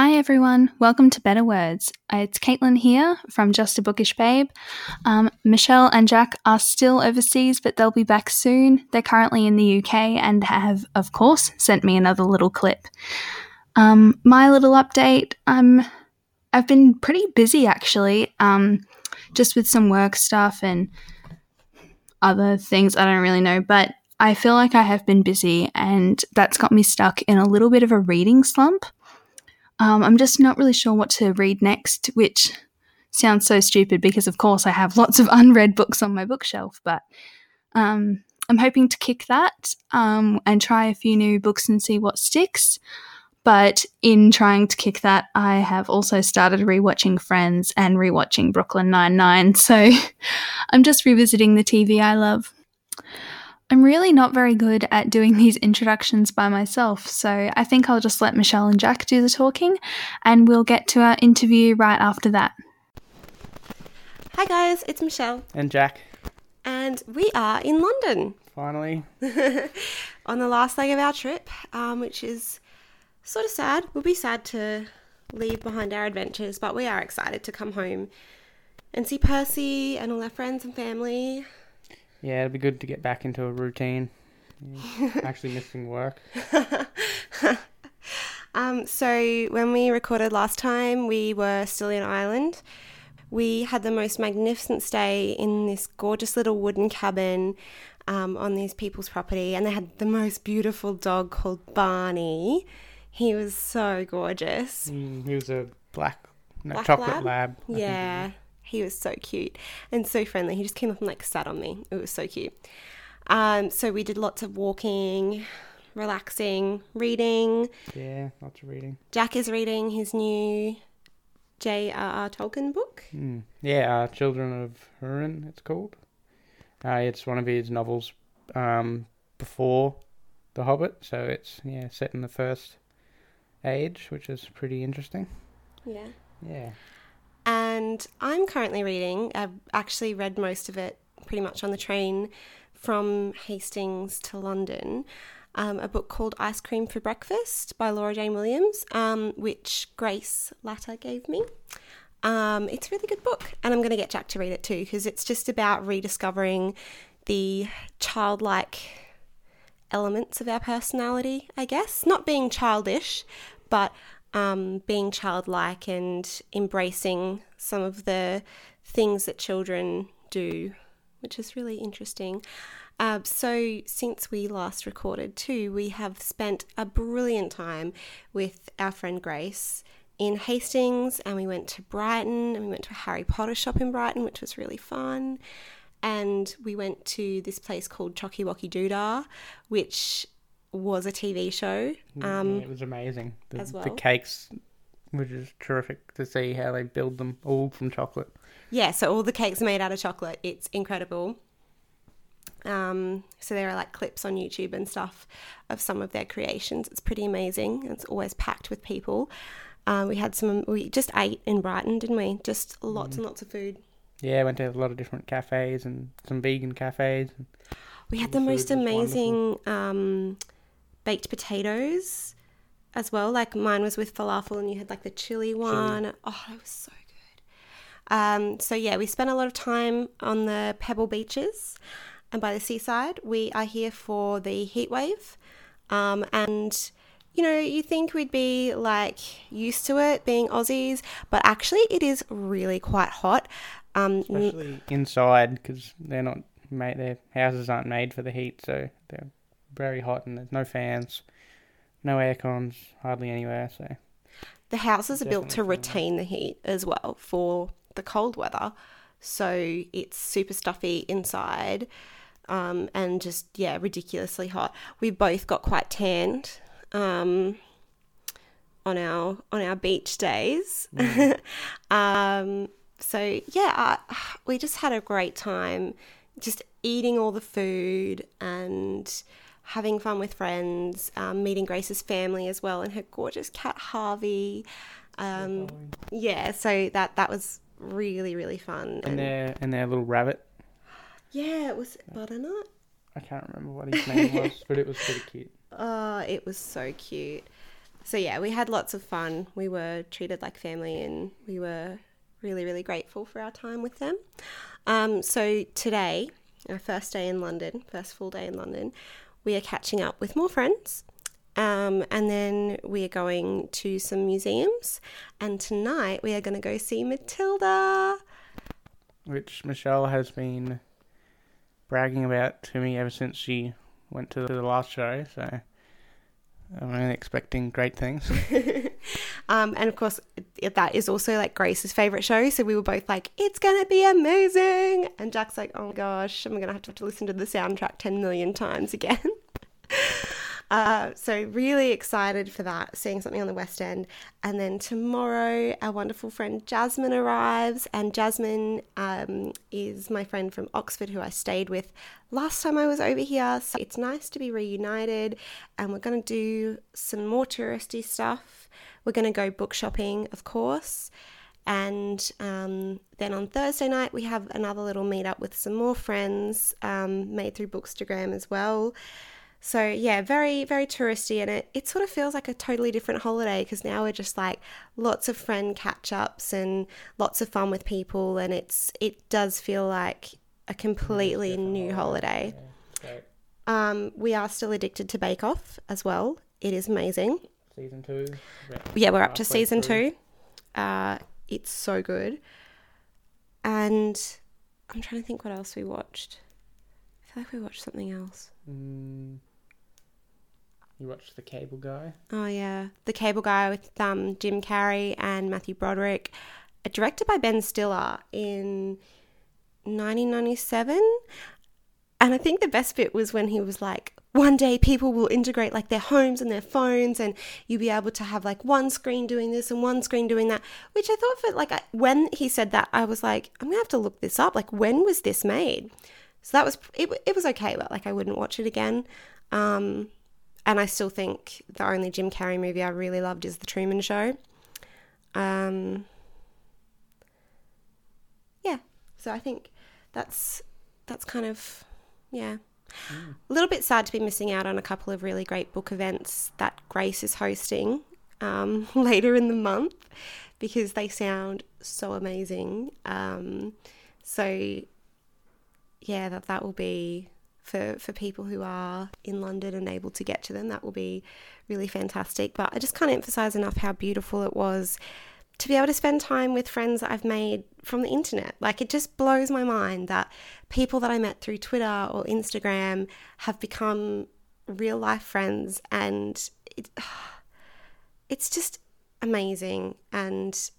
Hi everyone, welcome to Better Words. Uh, It's Caitlin here from Just a Bookish Babe. Um, Michelle and Jack are still overseas, but they'll be back soon. They're currently in the UK and have, of course, sent me another little clip. Um, my little update: um, I've been pretty busy actually, um, just with some work stuff and other things I don't really know, but I feel like I have been busy, and that's got me stuck in a little bit of a reading slump. Um, I'm just not really sure what to read next, which sounds so stupid because, of course, I have lots of unread books on my bookshelf, but um, I'm hoping to kick that um, and try a few new books and see what sticks. But in trying to kick that, I have also started rewatching Friends and rewatching Brooklyn Nine-Nine, so I'm just revisiting the TV I love. I'm really not very good at doing these introductions by myself, so I think I'll just let Michelle and Jack do the talking, and we'll get to our interview right after that. Hi guys, it's Michelle, And Jack, and we are in London finally. on the last leg of our trip, um, which is sort of sad. We'll be sad to leave behind our adventures, but we are excited to come home and see Percy and all our friends and family. Yeah, it'll be good to get back into a routine. Yeah, actually missing work. Um, so when we recorded last time, we were still in Ireland. We had the most magnificent stay in this gorgeous little wooden cabin um, on these people's property, and they had the most beautiful dog called Barney. He was so gorgeous. Mm, he was a black, no, Black chocolate lab? lab. Yeah, he was so cute and so friendly. He just came up and like sat on me. It was so cute. Um, so we did lots of walking, relaxing, reading. Yeah, lots of reading. Jack is reading his new J.R.R. Tolkien book. Mm. Yeah, uh, Children of Hurin, it's called. Uh, it's one of his novels um, before The Hobbit, so it's yeah set in the first age, which is pretty interesting. Yeah. Yeah. And I'm currently reading, I've actually read most of it pretty much on the train from Hastings to London, um, a book called Ice Cream for Breakfast by Laura Jane Williams, um, which Grace Latta gave me. Um, it's a really good book, and I'm going to get Jack to read it too because it's just about rediscovering the childlike elements of our personality, I guess. Not being childish, but um, being childlike and embracing some of the things that children do, which is really interesting. Uh, so, since we last recorded too, we have spent a brilliant time with our friend Grace in Hastings, and we went to Brighton, and we went to a Harry Potter shop in Brighton, which was really fun. And we went to this place called Chocky Wocky Doodah, which was a TV show. Um, yeah, it was amazing. The, as the cakes were just terrific to see how they build them all from chocolate. Yeah, so all the cakes are made out of chocolate. It's incredible. Um, so there are like clips on YouTube and stuff of some of their creations. It's pretty amazing. It's always packed with people. Um, we had some. We just ate in Brighton, didn't we? Just lots and lots of food. Yeah, went to a lot of different cafes and some vegan cafes. We had The the most amazing um, baked potatoes as well. Like mine was with falafel, and you had like the chili one. Oh, it was so good. Um, so yeah, we spent a lot of time on the pebble beaches and by the seaside. We are here for the heat wave, um, and you know, you think we'd be like used to it being Aussies, but actually, it is really quite hot. Um, especially inside because they're not made. Their houses aren't made for the heat, so they're very hot and there's no fans, no air cons, hardly anywhere. So The houses are built to retain the heat as well for the cold weather. So it's super stuffy inside um, and just, yeah, ridiculously hot. We both got quite tanned um, on our on our beach days. um, so yeah, uh, we just had a great time, just eating all the food and having fun with friends, um, meeting Grace's family as well, and her gorgeous cat Harvey. Um, yeah, so that that was really really fun. and their and their little rabbit. yeah, it was butternut. I can't remember what his name was, but it was pretty cute. Oh, it was so cute. So yeah, we had lots of fun. We were treated like family, and we were really, really grateful for our time with them. Um, so today, our first day in London, first full day in London, we are catching up with more friends. Um, and then we are going to some museums. And tonight we are going to go see Matilda. which Michelle has been bragging about to me ever since she went to the last show. So I'm only expecting great things. Um, and of course, that is also like Grace's favorite show. So we were both like, it's going to be amazing. And Jack's like, oh my gosh, I'm going to have to listen to the soundtrack 10 million times again. Uh, so really excited for that, seeing something on the West End. And then tomorrow, our wonderful friend Jasmine arrives, and Jasmine um, is my friend from Oxford who I stayed with last time I was over here. So it's nice to be reunited, and we're going to do some more touristy stuff. We're going to go book shopping, of course. And um, then on Thursday night, we have another little meetup with some more friends um, made through Bookstagram as well. So yeah, very very touristy, and it it sort of feels like a totally different holiday because now we're just like lots of friend catch ups and lots of fun with people, and it's it does feel like a completely new holiday. Um, we are still addicted to Bake Off as well. It is amazing. Season two. Yeah, we're up to season through. two. Uh, it's so good. And I'm trying to think what else we watched. I feel like we watched something else. Mm, you watched The Cable Guy? Oh yeah, the Cable Guy with um, Jim Carrey and Matthew Broderick, uh, directed by Ben Stiller in 1997. And I think the best bit was when he was like, one day people will integrate like their homes and their phones, and you'll be able to have like one screen doing this and one screen doing that. Which I thought for like I- when he said that, I was like, I'm gonna have to look this up. Like, when was this made? So that was it. It was okay, but like I wouldn't watch it again. Um, and I still think the only Jim Carrey movie I really loved is The Truman Show. Um, yeah, so I think that's that's kind of yeah. A little bit sad to be missing out on a couple of really great book events that Grace is hosting um, later in the month because they sound so amazing. Um, so yeah, that that will be for for people who are in London and able to get to them. That will be really fantastic. But I just can't emphasize enough how beautiful it was to be able to spend time with friends that I've made from the internet. Like it just blows my mind that people that I met through Twitter or Instagram have become real life friends and it, it's just amazing and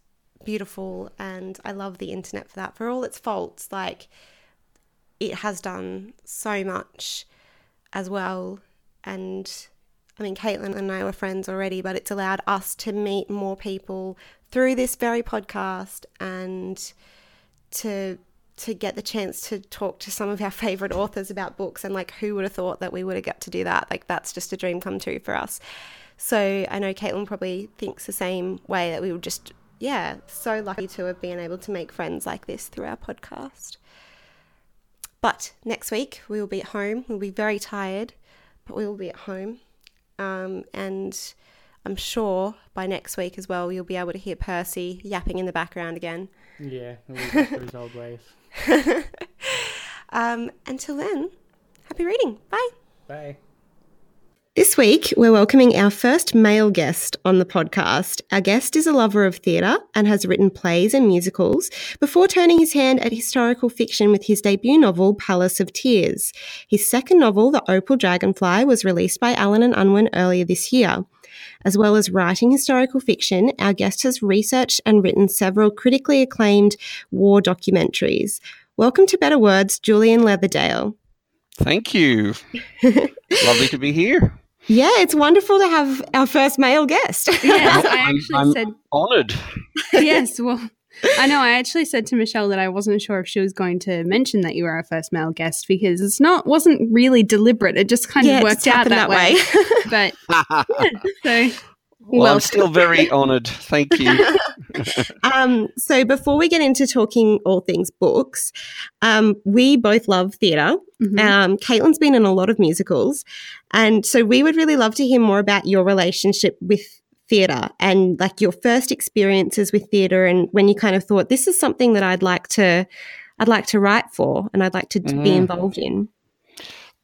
beautiful and I love the internet for that. For all its faults, like it has done so much as well. And I mean, Caitlin and I were friends already, but it's allowed us to meet more people through this very podcast and to to get the chance to talk to some of our favorite authors about books and like who would have thought that we would have got to do that? Like that's just a dream come true for us. So i know caitlin probably thinks the same way that we were just yeah so lucky to have been able to make friends like this through our podcast but next week we will be at home. We'll be very tired, but we will be at home. Um, and I'm sure by next week as well, you'll be able to hear Percy yapping in the background again. Yeah, he'll be back to his old ways. Um, until then, happy reading. Bye. Bye. This week, we're welcoming our first male guest on the podcast. Our guest is a lover of theatre and has written plays and musicals before turning his hand at historical fiction with his debut novel, Palace of Tears. His second novel, The Opal Dragonfly, was released by Allen and Unwin earlier this year. As well as writing historical fiction, our guest has researched and written several critically acclaimed war documentaries. Welcome to Better Words, Julian Leatherdale. Thank you. Lovely to be here. Yeah, it's wonderful to have our first male guest. Yes, I I'm- actually I'm- said Honored. yes. Well, I know. I actually said to Michelle that I wasn't sure if she was going to mention that you were our first male guest because it's not wasn't really deliberate. It just kind Yeah, of worked out that, that way. but so well, Welcome. I'm still very honored. Thank you. um, so before we get into talking all things books, um, we both love theatre. mhm. Um, Caitlin's been in a lot of musicals, and so we would really love to hear more about your relationship with theatre and like your first experiences with theatre and when you kind of thought this is something that I'd like to I'd like to write for and I'd like to mm. be involved in.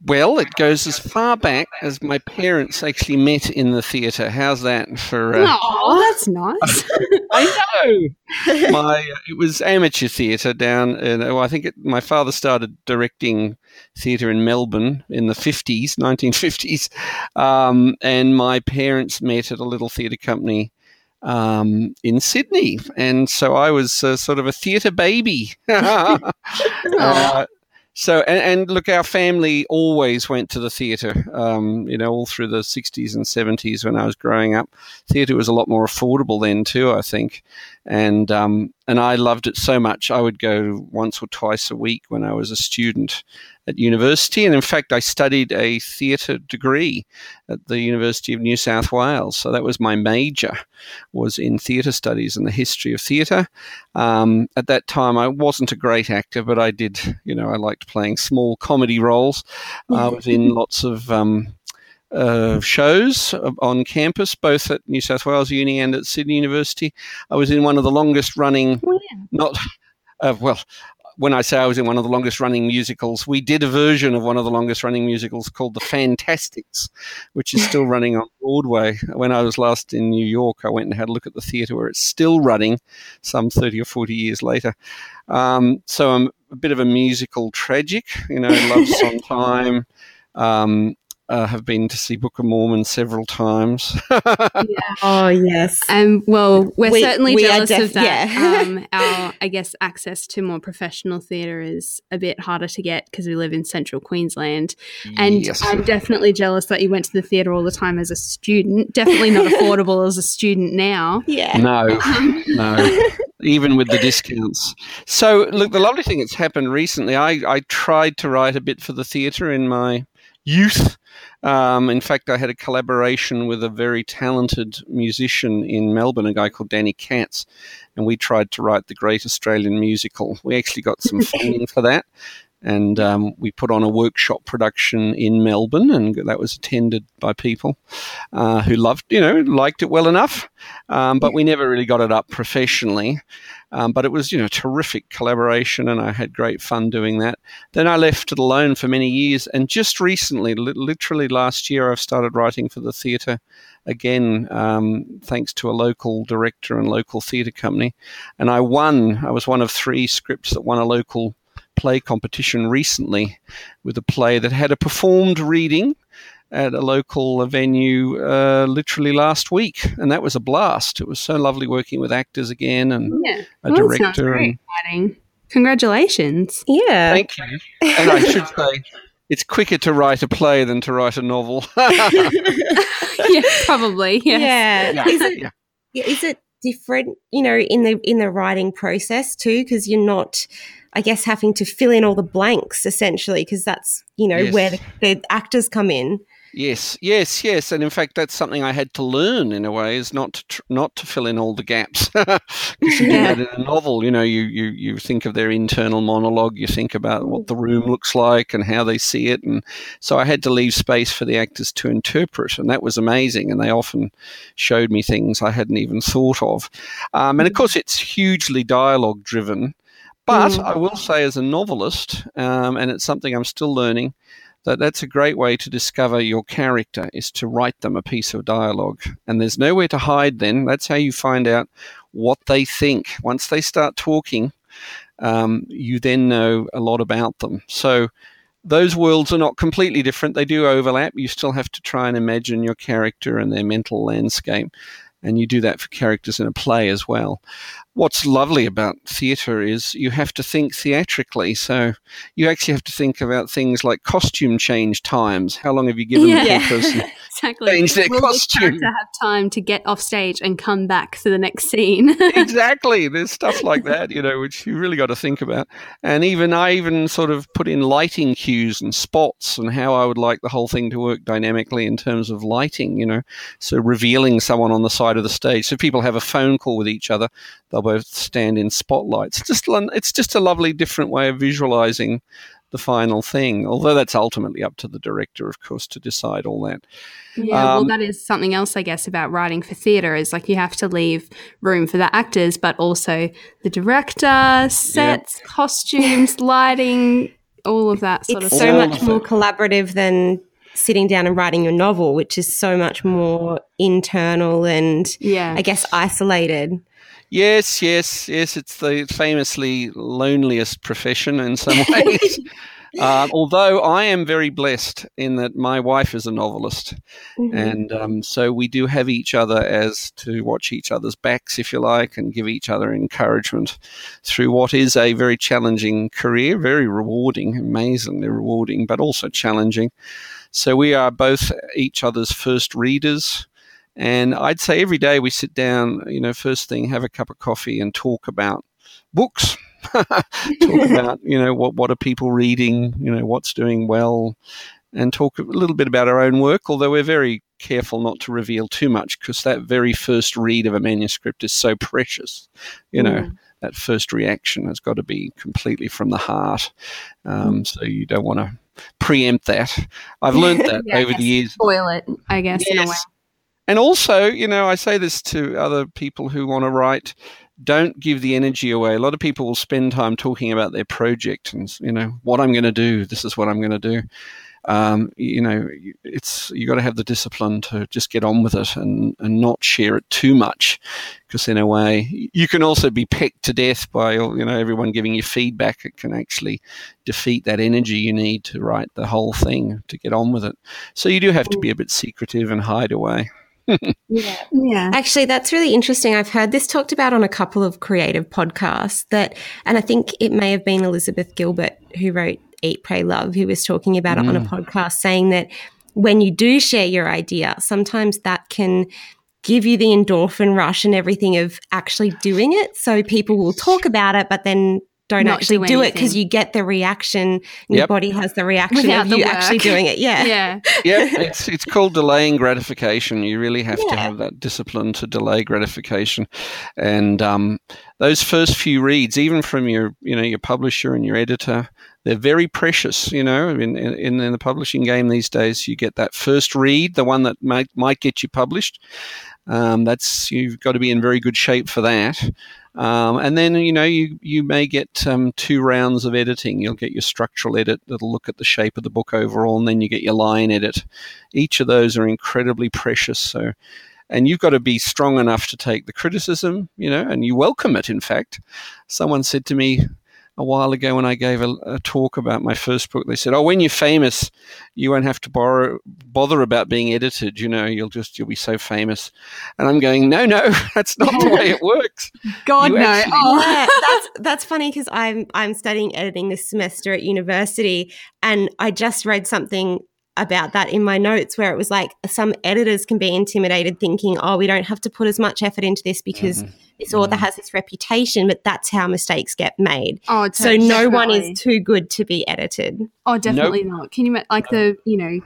Well, it goes as far back as my parents actually met in the theatre. How's that for? Uh, oh, that's nice. I know. My it was amateur theatre down. In, well, I think it, my father started directing theatre in Melbourne in the fifties, nineteen fifties, um, and my parents met at a little theatre company um, in Sydney, and so I was uh, sort of a theatre baby. uh, so, and, and, look, our family always went to the theatre, um, you know, all through the 60s and 70s when I was growing up. Theatre was a lot more affordable then, too, I think. And, um, and I loved it so much. I would go once or twice a week when I was a student at university. And in fact, I studied a theatre degree at the University of New South Wales. So that was my major, was in theatre studies and the history of theatre. Um, at that time, I wasn't a great actor, but I did, you know, I liked playing small comedy roles. I was in lots of um, uh, shows on campus, both at New South Wales Uni and at Sydney University. I was in one of the longest running, oh, yeah. not uh, well, when I say I was in one of the longest running musicals, we did a version of one of the longest running musicals called The Fantasticks, which is still running on Broadway. When I was last in New York, I went and had a look at the theatre where it's still running some 30 or 40 years later. Um, so I'm a bit of a musical tragic, you know, Love Sondheim. Um, uh, have been to see Book of Mormon several times. yeah. Oh yes. Um, well, we're we, certainly we jealous def- of that. Yeah. um, our, I guess, access to more professional theatre is a bit harder to get because we live in central Queensland, and yes. I'm definitely jealous that you went to the theatre all the time as a student. Definitely not affordable as a student now. Yeah. No. no. Even with the discounts. So, look, the lovely thing that's happened recently, I, I tried to write a bit for the theatre in my youth. Um, in fact, I had a collaboration with a very talented musician in Melbourne, a guy called Danny Katz, and we tried to write the Great Australian Musical. We actually got some funding for that, and um, we put on a workshop production in Melbourne, and that was attended by people uh, who loved, you know, liked it well enough. Um, but we never really got it up professionally. Um, but it was, you know, terrific collaboration, and I had great fun doing that. Then I left it alone for many years, and just recently, li- literally last year, I've started writing for the theatre again, um, thanks to a local director and local theatre company. And I won. I was one of three scripts that won a local play competition recently with a play that had a performed reading at a local venue uh, literally last week, and that was a blast. It was so lovely working with actors again and yeah. a well, director. and, exciting. Congratulations! Yeah, thank you. And I should say, it's quicker to write a play than to write a novel. yeah, probably. Yes. Yeah. yeah. Is it? Yeah. Is it different? You know, in the in the writing process too, because you're not I guess having to fill in all the blanks essentially, because that's you know yes. where the, the, actors come in. Yes, yes, yes, and in fact, that's something I had to learn in a way is not to tr- not to fill in all the gaps. Because you yeah. do that in a novel, you know, you, you you think of their internal monologue, you think about what the room looks like and how they see it, and so I had to leave space for the actors to interpret, and that was amazing. And they often showed me things I hadn't even thought of, um, and of mm. course, it's hugely dialogue driven. But mm. I will say, as a novelist, um, and it's something I'm still learning, that that's a great way to discover your character is to write them a piece of dialogue. And there's nowhere to hide then. That's how you find out what they think. Once they start talking, um, you then know a lot about them. So those worlds are not completely different. They do overlap. You still have to try and imagine your character and their mental landscape and you do that for characters in a play as well. What's lovely about theatre is you have to think theatrically. So you actually have to think about things like costume change times. How long have you given yeah. the person exactly. change their Will costume? To have time to get off stage and come back for the next scene. exactly. There's stuff like that, you know, which you really got to think about. And even I even sort of put in lighting cues and spots and how I would like the whole thing to work dynamically in terms of lighting, you know. So revealing someone on the side of the stage. So people have a phone call with each other. They'll both stand in spotlights. It's just it's just a lovely different way of visualizing the final thing. Although that's ultimately up to the director, of course, to decide all that. Yeah, um, well, that is something else, I guess, about writing for theatre is like you have to leave room for the actors, but also the director, sets, yeah. costumes, lighting, all of that sort it's of so much more collaborative than sitting down and writing your novel, which is so much more internal and, yeah. I guess, isolated. Yes, yes, yes. It's the famously loneliest profession in some ways. Um, although I am very blessed in that my wife is a novelist, mm-hmm. and um, so we do have each other as to watch each other's backs, if you like, and give each other encouragement through what is a very challenging career, very rewarding, amazingly rewarding, but also challenging. So we are both each other's first readers. And I'd say every day we sit down, you know, first thing, have a cup of coffee and talk about books talk about you know what what are people reading, you know what's doing well, and talk a little bit about our own work. Although we're very careful not to reveal too much because that very first read of a manuscript is so precious. You know, mm. that first reaction has got to be completely from the heart. Um, mm. So you don't want to preempt that. I've learned that yeah, over the years. Spoil it, I guess, yes. And also, you know, I say this to other people who want to write don't give the energy away. A lot of people will spend time talking about their project and you know what I'm going to do. This is what I'm going to do. Um, you know, it's you got to have the discipline to just get on with it and, and not share it too much, because in a way you can also be pecked to death by you know everyone giving you feedback. It can actually defeat that energy you need to write the whole thing to get on with it. So you do have to be a bit secretive and hide away yeah. Yeah. Actually, that's really interesting. I've heard this talked about on a couple of creative podcasts that, and I think it may have been Elizabeth Gilbert who wrote Eat, Pray, Love, who was talking about mm. it on a mm. podcast saying that when you do share your idea, sometimes that can give you the endorphin rush and everything of actually doing it. So people will talk about it, but then don't Not actually do, do it because you get the reaction. Yep. Your body has the reaction Without of you actually doing it. Yeah, yeah, yeah. It's it's called delaying gratification. You really have yeah. to have that discipline to delay gratification, and um, those first few reads, even from your you know your publisher and your editor, they're very precious. You know, in, in, in the publishing game these days, you get that first read, the one that might might get you published. Um, that's you've got to be in very good shape for that. Um, and then you know you you may get um, two rounds of editing. You'll get your structural edit that'll look at the shape of the book overall, and then you get your line edit. Each of those are incredibly precious. So, and you've got to be strong enough to take the criticism, you know, and you welcome it. In fact, someone said to me a while ago when I gave a, a, talk about my first book. They said, "Oh, when you're famous, you won't have to borrow, bother about being edited. You know, you'll just you'll be so famous." And I'm going, "No, no, that's not the way it works." God you no! Actually- oh, yeah, that's that's funny because I'm I'm studying editing this semester at university, and I just read something about that in my notes where it was like some editors can be intimidated thinking, oh, we don't have to put as much effort into this because mm-hmm. this author mm-hmm. has this reputation, but that's how mistakes get made. Oh, so no one is too good to be edited. Oh, definitely nope. not. Can you like the, you know,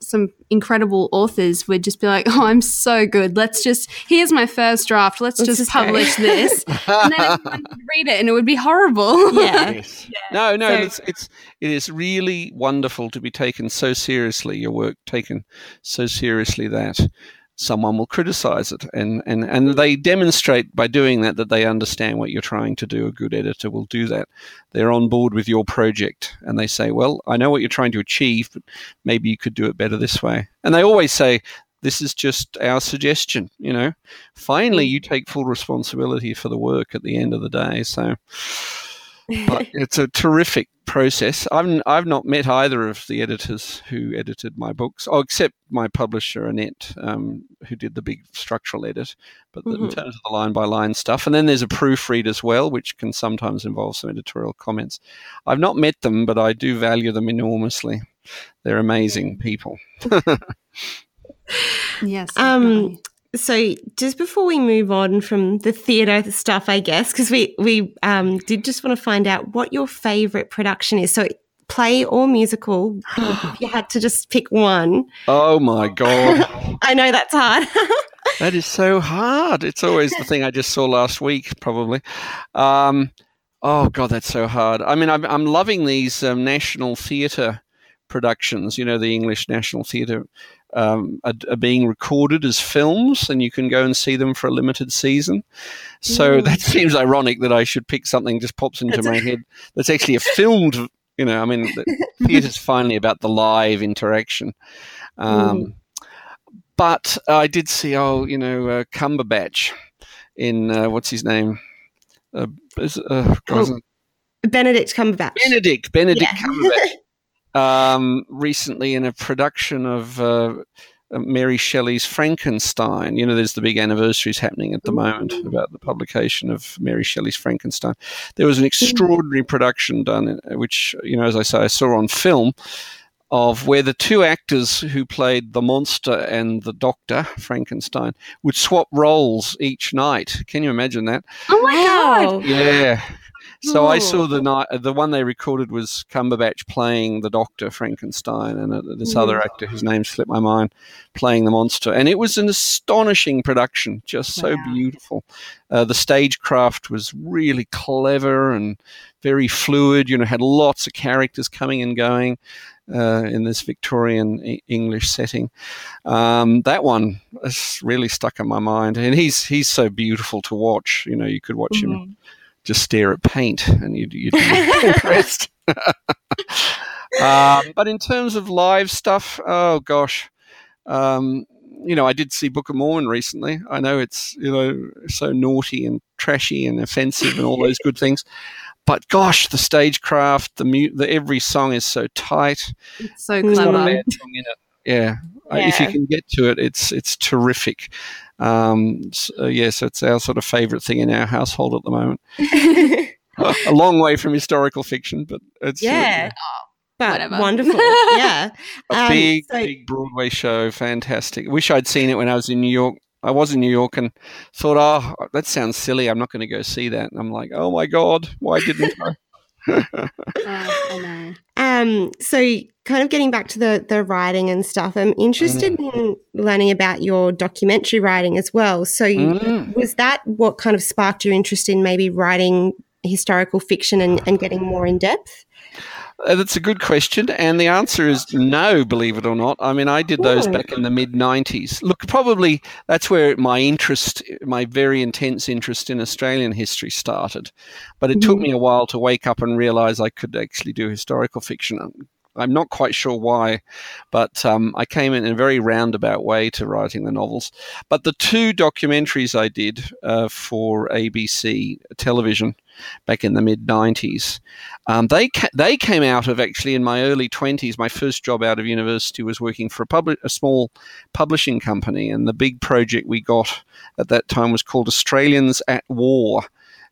some incredible authors would just be like, "Oh, I'm so good. Let's just here's my first draft. Let's, Let's just, just, publish this." and then everyone would read it, and it would be horrible. Yeah. Yes. yeah. No, no, so, it's it's it is really wonderful to be taken so seriously. Your work taken so seriously that someone will criticize it. And, and, and they demonstrate by doing that that they understand what you're trying to do. A good editor will do that. They're on board with your project. And they say well i know what you're trying to achieve but maybe you could do it better this way. And they always say this is just our suggestion you know? Finally hmm. you take full responsibility for the work at the end of the day. So it's a terrific process. I've I've not met either of the editors who edited my books, oh, except my publisher Annette, um, who did the big structural edit. But mm-hmm. in terms of the line by line stuff, and then there's a proofread as well, which can sometimes involve some editorial comments. I've not met them, but I do value them enormously. They're amazing people. yes. Um, so just before we move on from the theatre stuff, I guess, because we we um, did just want to find out what your favourite production is. So play or musical, if you had to just pick one. Oh my god! I know that's hard. that is so hard. It's always the thing I just saw last week, probably. Um, Oh God, that's so hard. I mean, I'm I'm loving these um, national theatre productions. You know, the English National Theatre um, are, are, being recorded as films, and you can go and see them for a limited season. So mm. that seems ironic that I should pick something just pops into my head that's actually a filmed. You know, I mean, theatre's finally about the live interaction. Um, mm. But I did see, oh, you know, uh, Cumberbatch in uh, what's his name? Uh, is, uh, oh, Benedict Cumberbatch. Benedict, Benedict yeah. Cumberbatch um, recently in a production of uh, Mary Shelley's Frankenstein. You know, there's the big anniversaries happening at the moment about the publication of Mary Shelley's Frankenstein. There was an extraordinary production done, uh, which, you know, as I say, I saw on film. Of where the two actors who played the monster and the doctor, Frankenstein, would swap roles each night. Can you imagine that? Oh my God. Yeah. So I saw the night. The one they recorded was Cumberbatch playing the Doctor Frankenstein, and uh, this mm. other actor whose name slipped my mind playing the monster. And it was an astonishing production, just so wow. beautiful. Uh, the stagecraft was really clever and very fluid. You know, had lots of characters coming and going. Uh, in this Victorian e- English setting. Um, that one has really stuck in my mind, and he's he's so beautiful to watch. You know, you could watch mm-hmm. him just stare at paint and you'd, you'd be impressed. um, but in terms of live stuff, oh gosh, um, you know, I did see Book of Mormon recently. I know it's you know so naughty and trashy and offensive and all those good things, but gosh, the stagecraft, the mute, the every song is so tight. It's so clever. It. Yeah. yeah. if you can get to it, it's it's terrific. Um, so, yes, it's our sort of favourite thing in our household at the moment. a long way from historical fiction, but it's uh, yeah. Uh, but Whatever. wonderful, yeah. A um, big, so- big Broadway show, fantastic. Wish I'd seen it when I was in New York. I was in New York and thought, oh, that sounds silly. I'm not going to go see that. And I'm like, oh my god, why didn't I? oh, um, so kind of getting back to the the writing and stuff, I'm interested mm. in learning about your documentary writing as well. So mm. was that what kind of sparked your interest in maybe writing historical fiction and, and getting more in depth? Uh, that's a good question, and the answer is no. Believe it or not, I mean, I did those back in the mid '90s. Look, probably that's where my interest, my very intense interest in Australian history started. But it took me a while to wake up and realize I could actually do historical fiction. I'm not quite sure why, but um, I came in, a very roundabout way to writing the novels. But the two documentaries I did uh, for ABC television back in the mid 90s, um, they, ca- they came out of actually in my early 20s. My first job out of university was working for a, a small publishing company, and the big project we got at that time was called Australians at War.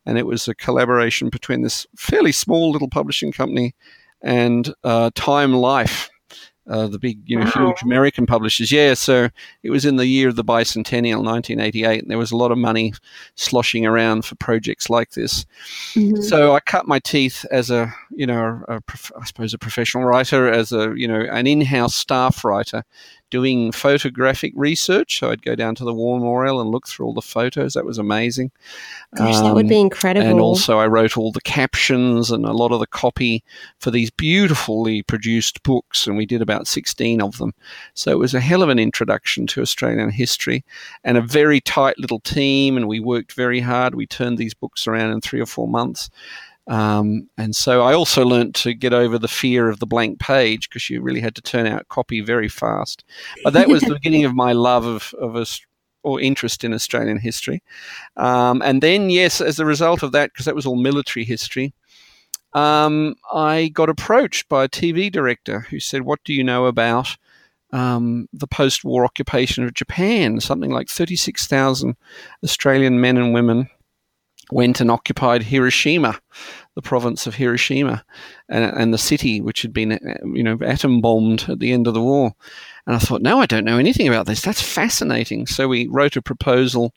And it was a collaboration between this fairly small little publishing company and uh, Time Life, uh, the big, you know, wow. huge American publishers. Yeah, so it was in the year of the bicentennial, 1988, and there was a lot of money sloshing around for projects like this. Mm-hmm. So I cut my teeth as a, you know, a, a, I suppose a professional writer, as a, you know, an in-house staff writer, doing photographic research. So I'd go down to the War Memorial and look through all the photos. That was amazing. Gosh, um, that would be um, incredible. And also, I wrote all the captions and a lot of the copy for these beautifully produced books, and we did about 16 of them. So it was a hell of an introduction to Australian history and a very tight little team, and we worked very hard. We turned these books around in three or four months. Um, and so I also learned to get over the fear of the blank page because you really had to turn out copy very fast. But that was the beginning of my love of, of a, or interest in Australian history. Um, and then, yes, as a result of that, because that was all military history, um, I got approached by a TV director who said, What do you know about um, the post war occupation of Japan? Something like 36,000 Australian men and women went and occupied Hiroshima, the province of Hiroshima, and, and, the city which had been, you know, atom bombed at the end of the war. And I thought, no, I don't know anything about this. That's fascinating. So we wrote a proposal,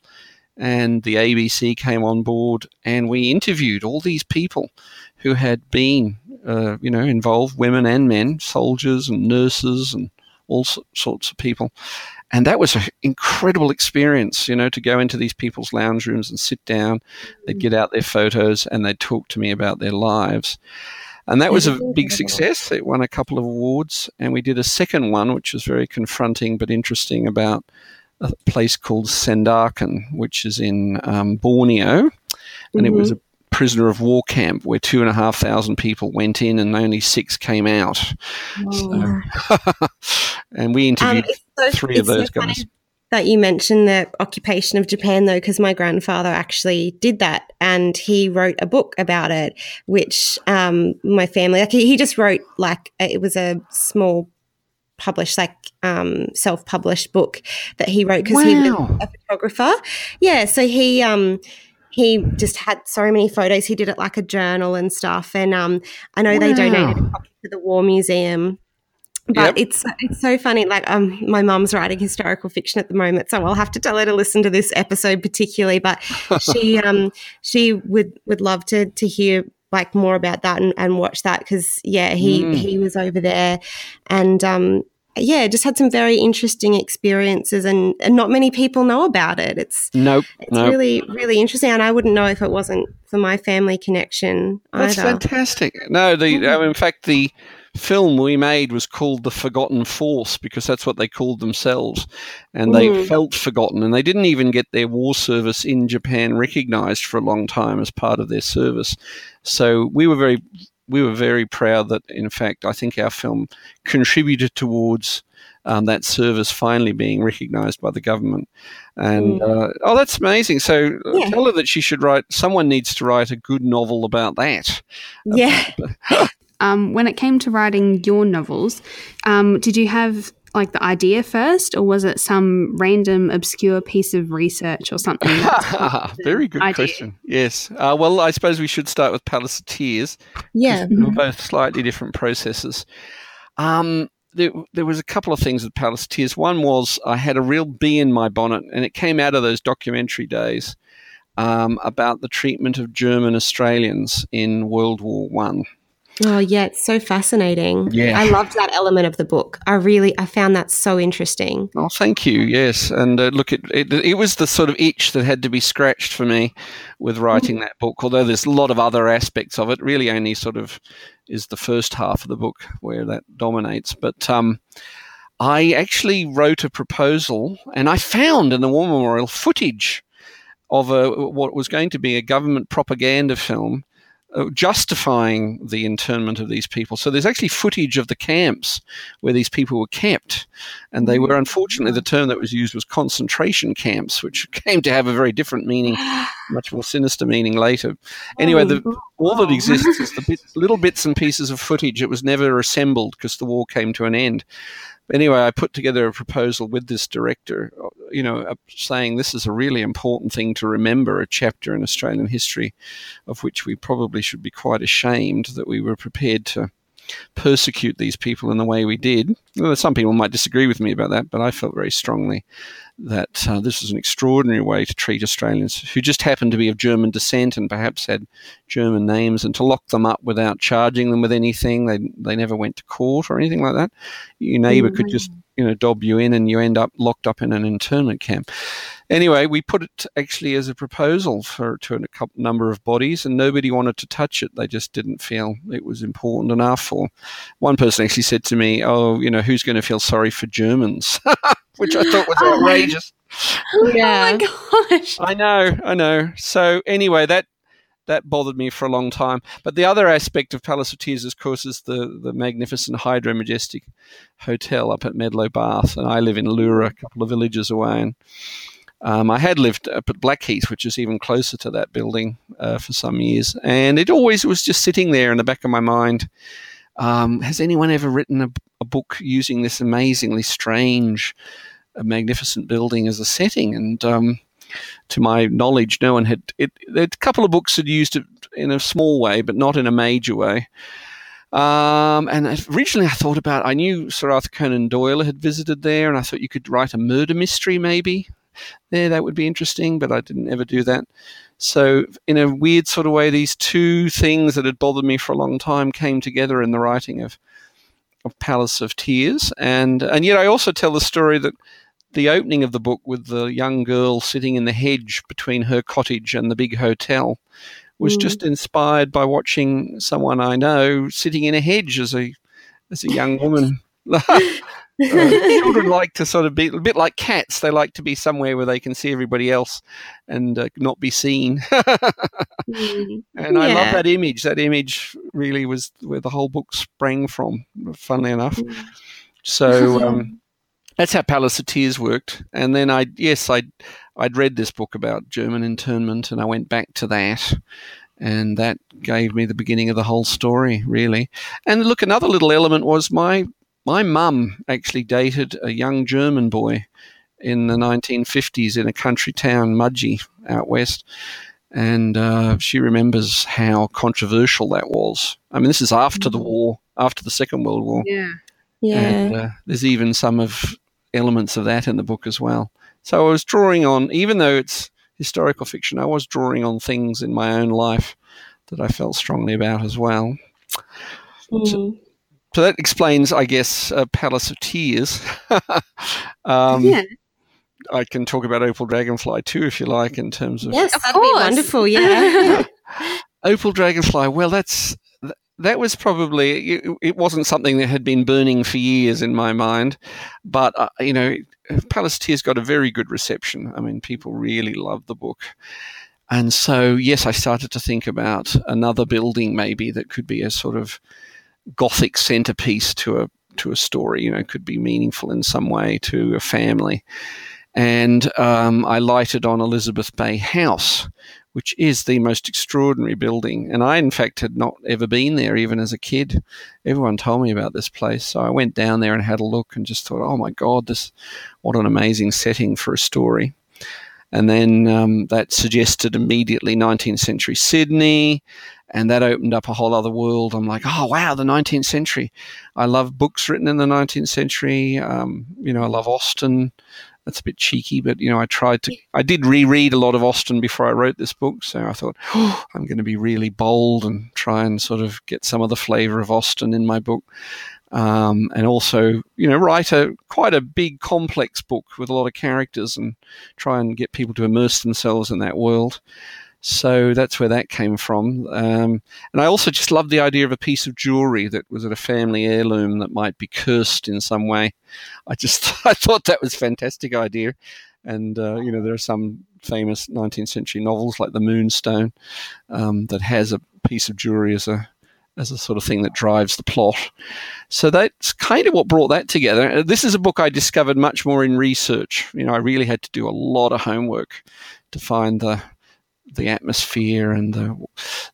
and the ABC came on board, and we interviewed all these people who had been, uh, you know, involved, women and men, soldiers and nurses and all sorts of people. And that was an incredible experience, you know, to go into these people's lounge rooms and sit down. They'd get out their photos and they'd talk to me about their lives. And that was a big success. It won a couple of awards. And we did a second one, which was very confronting but interesting about a place called Sandakan, which is in um, Borneo. And mm-hmm. it was mm-hmm. a prisoner of war camp where two and a half thousand people went in and only six came out. So, and we interviewed um, so, three of those so guys. That you mentioned the occupation of Japan, though, because my grandfather actually did that, and he wrote a book about it, which um, my family like he just wrote like it was a small published like um, self-published book that he wrote because wow. he was a photographer yeah so he um he just had so many photos he did it like a journal and stuff and um i know wow. they donated a copy to the war museum but yep. it's it's so funny. Like um, my mum's writing historical fiction at the moment, so I'll have to tell her to listen to this episode particularly. But she um she would would love to to hear like more about that and, and watch that because yeah he mm. he was over there and um yeah just had some very interesting experiences and, and not many people know about it it's nope it's nope. really really interesting and i wouldn't know if it wasn't for my family connection that's either. fantastic no the mm. in fact the film we made was called The Forgotten Force because that's what they called themselves. And they mm. felt forgotten. And they didn't even get their war service in Japan recognized for a long time as part of their service. So we were very. We were very proud that, in fact, I think our film contributed towards um, that service finally being recognised by the government. And mm. uh, oh, that's amazing! So uh, yeah. tell her that she should write. Someone needs to write a good novel about that. Yeah. um, when it came to writing your novels, um, did you have like the idea first, or was it some random obscure piece of research or something? Very good idea? question. Yes. Uh, well, I suppose we should start with Palace of Tears. Yeah. Mm-hmm. both slightly different processes. Um, there, there was a couple of things with Palace of Tears. One was I had a real bee in my bonnet, and it came out of those documentary days um, about the treatment of German Australians in World War One. Oh yeah, it's so fascinating. Yeah, I loved that element of the book. I really, I found that so interesting. Oh, thank you. Yes, and uh, look, it, it, it was the sort of itch that had to be scratched for me with writing mm-hmm. that book. Although there's a lot of other aspects of it. Really, only sort of is the first half of the book where that dominates. But um, I actually wrote a proposal, and I found in the War Memorial footage of a what was going to be a government propaganda film Uh, justifying the internment of these people. So there's actually footage of the camps where these people were kept, and they hmm. were unfortunately the term that was used was concentration camps, which came to have a very different meaning, much more sinister meaning later. Anyway, the, all that exists is the bit, little bits and pieces of footage. It was never assembled because the war came to an end anyway, I put together a proposal with this director, you know, uh, saying this is a really important thing to remember, a chapter in Australian history of which we probably should be quite ashamed that we were prepared to persecute these people in the way we did. Well, some people might disagree with me about that, but I felt very strongly that uh, this was an extraordinary way to treat Australians who just happened to be of German descent and perhaps had German names, and to lock them up without charging them with anything. They they never went to court or anything like that. Your neighbour mm-hmm. could just you know dob you in, and you end up locked up in an internment camp. Anyway, we put it actually as a proposal for to a couple, number of bodies, and nobody wanted to touch it. They just didn't feel it was important enough. Or one person actually said to me, "Oh, you know, who's going to feel sorry for Germans?" Which I thought was oh outrageous. Yeah. Oh my oh gosh. I know, I know. So anyway, that that bothered me for a long time. But the other aspect of Palace of Tears, of course, is the, the magnificent Hydro Majestic Hotel up at Medlow Bath. And I live in Leura, a couple of villages away. And um, I had lived up at Blackheath, which is even closer to that building, uh, for some years, and it always was just sitting there in the back of my mind. Um, has anyone ever written a, a, book using this amazingly strange, uh, magnificent building as a setting? And um, to my knowledge, no one had. It, a couple of books had used it in a small way, but not in a major way. Um, and originally I thought about, I knew Sir Arthur Conan Doyle had visited there, and I thought you could write a murder mystery maybe there, that would be interesting, but I didn't ever do that. So, in a weird sort of way, these two things that had bothered me for a long time came together in the writing of of Palace of Tears, and and yet I also tell the story that the opening of the book with the young girl sitting in the hedge between her cottage and the big hotel was mm. just inspired by watching someone I know sitting in a hedge as a as a young woman. uh, children like to sort of be a bit like cats. They like to be somewhere where they can see everybody else and uh, not be seen. And yeah. I love that image. That image really was where the whole book sprang from. Funnily enough, mm. so um, that's how Palace of Tears worked. And then I, yes, I, I'd read this book about German internment, and I went back to that, and that gave me the beginning of the whole story, really. And look, another little element was my my mum actually dated a young German boy in the 1950s in a country town, Mudgee, out west. And uh, she remembers how controversial that was. I mean, this is after the mm. war, after the Second World War. Yeah. Yeah. And, uh, there's even some of elements of that in the book as well. So I was drawing on, even though it's historical fiction, I was drawing on things in my own life that I felt strongly about as well. Mm. So, so, that explains, I guess, uh, Palace of Tears. um, yeah. I can talk about Opal Dragonfly too, if you like, in terms of. Yes, of that'd course. be wonderful. Yeah. Opal Dragonfly. Well, that's that was probably it, it, wasn't something that had been burning for years in my mind, but uh, you know, Palace Tears got a very good reception. I mean, people really loved the book. And so, yes, I started to think about another building maybe that could be a sort of gothic centerpiece to a to a story. You know, could be meaningful in some way to a family. And um, I lighted on Elizabeth Bay House, which is the most extraordinary building. And I, in fact, had not ever been there, even as a kid. Everyone told me about this place. So I went down there and had a look and just thought, oh my God, this, what an amazing setting for a story. And then um, that suggested immediately 19th century Sydney, and that opened up a whole other world. I'm like, oh wow, the 19th century. I love books written in the 19th century. Um, you know, I love Austen that's a bit cheeky, but you know, I tried to. I did reread a lot of Austen before I wrote this book, so I thought oh, I'm going to be really bold and try and sort of get some of the flavour of Austen in my book, um, and also you know write a quite a big complex book with a lot of characters and try and get people to immerse themselves in that world. So that's where that came from. Um, and I also just loved the idea of a piece of jewelry that was at a family heirloom that might be cursed in some way. I just I thought that was a fantastic idea. And uh, you know there are some famous 19th century novels like The Moonstone um, that has a piece of jewelry as a as a sort of thing that drives the plot. So that's kind of what brought that together. Uh, this is a book I discovered much more in research. You know, I really had to do a lot of homework to find the the atmosphere and the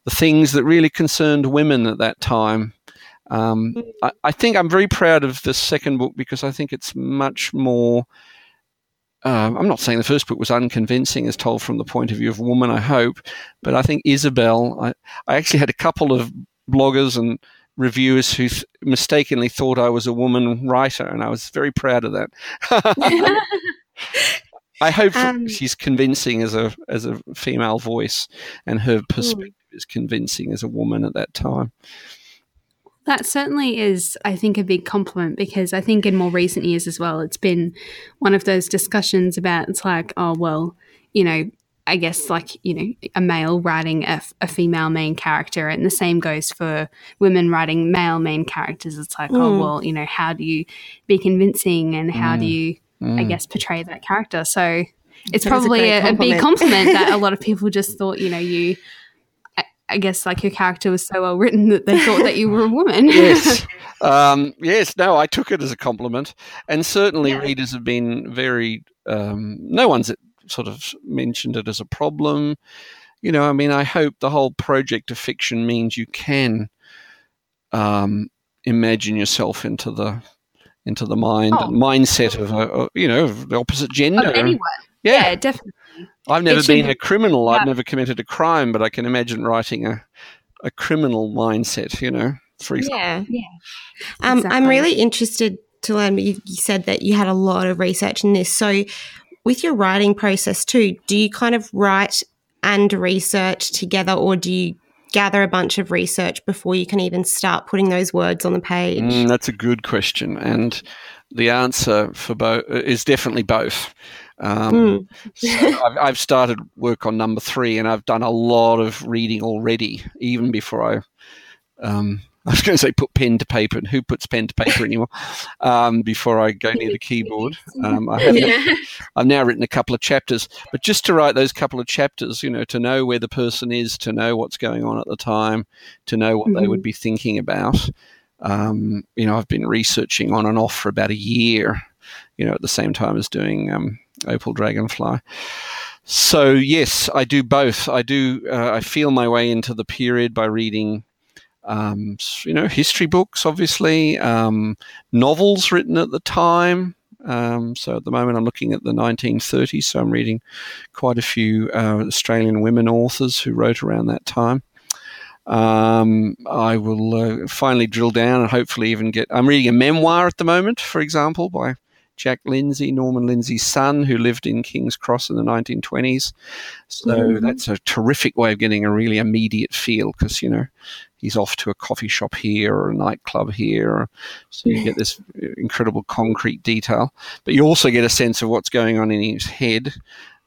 the things that really concerned women at that time. Um, I, I, think I'm very proud of the second book because I think it's much more. Um, I'm not saying the first book was unconvincing as told from the point of view of a woman, I hope, but I think Isabel. I, I actually had a couple of bloggers and reviewers who th- mistakenly thought I was a woman writer, and I was very proud of that. I hope um, she's convincing as a as a female voice, and her hmm. perspective mm. is convincing as a woman at that time. That certainly is, I think, a big compliment because I think in more recent years as well, it's been one of those discussions about it's like, oh well, you know, I guess like you know a male writing a, a, female main character, and the same goes for women writing male main characters. It's like, mm. oh hmm. well, you know, how do you be convincing, and how mm. do you mm. I guess, portray that character. So it's that probably a, a, a, big compliment that a lot of people just thought, you know, you. I, guess like your character was so well written that they thought that you were a woman. yes, um, yes. No, I took it as a compliment, and certainly yeah. readers have been very. Um, no one's sort of mentioned it as a problem. You know, I mean, I hope the whole project of fiction means you can um, imagine yourself into the into the mind oh. mindset of a, you know the opposite gender. Of anyone. Yeah. yeah definitely. I've never been a criminal. Yeah. I've never committed a crime, but I can imagine writing a a criminal mindset. You know, free. Yeah, yeah. Um, exactly. I'm really interested to learn. You, you said that you had a lot of research in this. So, with your writing process too, do you kind of write and research together, or do you gather a bunch of research before you can even start putting those words on the page? Mm, that's a good question, and the answer for both is definitely both. Um, mm. so I've, I've, started work on number three, and I've done a lot of reading already, even before I. Um, I was going to say put pen to paper, and who puts pen to paper anymore? Um, before I go near the keyboard, um, I have. Yeah. I've now written a couple of chapters, but just to write those couple of chapters, you know, to know where the person is, to know what's going on at the time, to know what mm-hmm. they would be thinking about. Um, you know, I've been researching on and off for about a year. You know, at the same time as doing um, Opal Dragonfly. So yes, I do both. I do. Uh, I feel my way into the period by reading, um, you know, history books, obviously, um, novels written at the time. Um, so at the moment, I'm looking at the 1930s. So I'm reading quite a few uh, Australian women authors who wrote around that time. Um, I will uh, finally drill down and hopefully even get. I'm reading a memoir at the moment, for example, by Jack Lindsay, Norman Lindsay's son, who lived in King's Cross in the 1920s. So mm-hmm. that's a terrific way of getting a really immediate feel because, you know, he's off to a coffee shop here or a nightclub here. So you get this incredible concrete detail. But you also get a sense of what's going on in his head.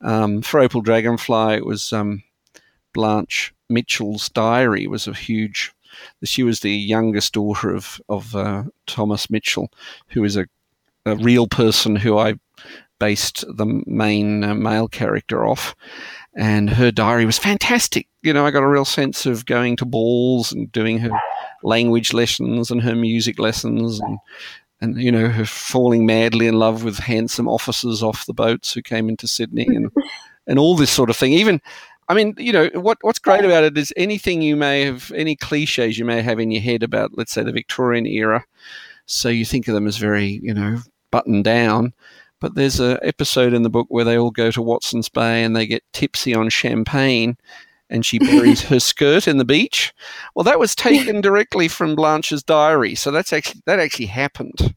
Um, for Opal Dragonfly, it was um, Blanche Mitchell's diary was a huge she was the youngest daughter of of uh, Thomas Mitchell, who is a a real person who I based the main uh, male character off. And her diary was fantastic. You know, I got a real sense of going to balls and doing her language lessons and her music lessons and and you know her falling madly in love with handsome officers off the boats who came into Sydney and and all this sort of thing. Even I mean, you know, what what's great about it is anything you may have, any cliches you may have in your head about, let's say, the Victorian era. So you think of them as very, you know, buttoned down. But there's an episode in the book where they all go to Watson's Bay and they get tipsy on champagne and she buries her skirt in the beach. Well, that was taken directly from Blanche's diary, so that's actually that actually happened.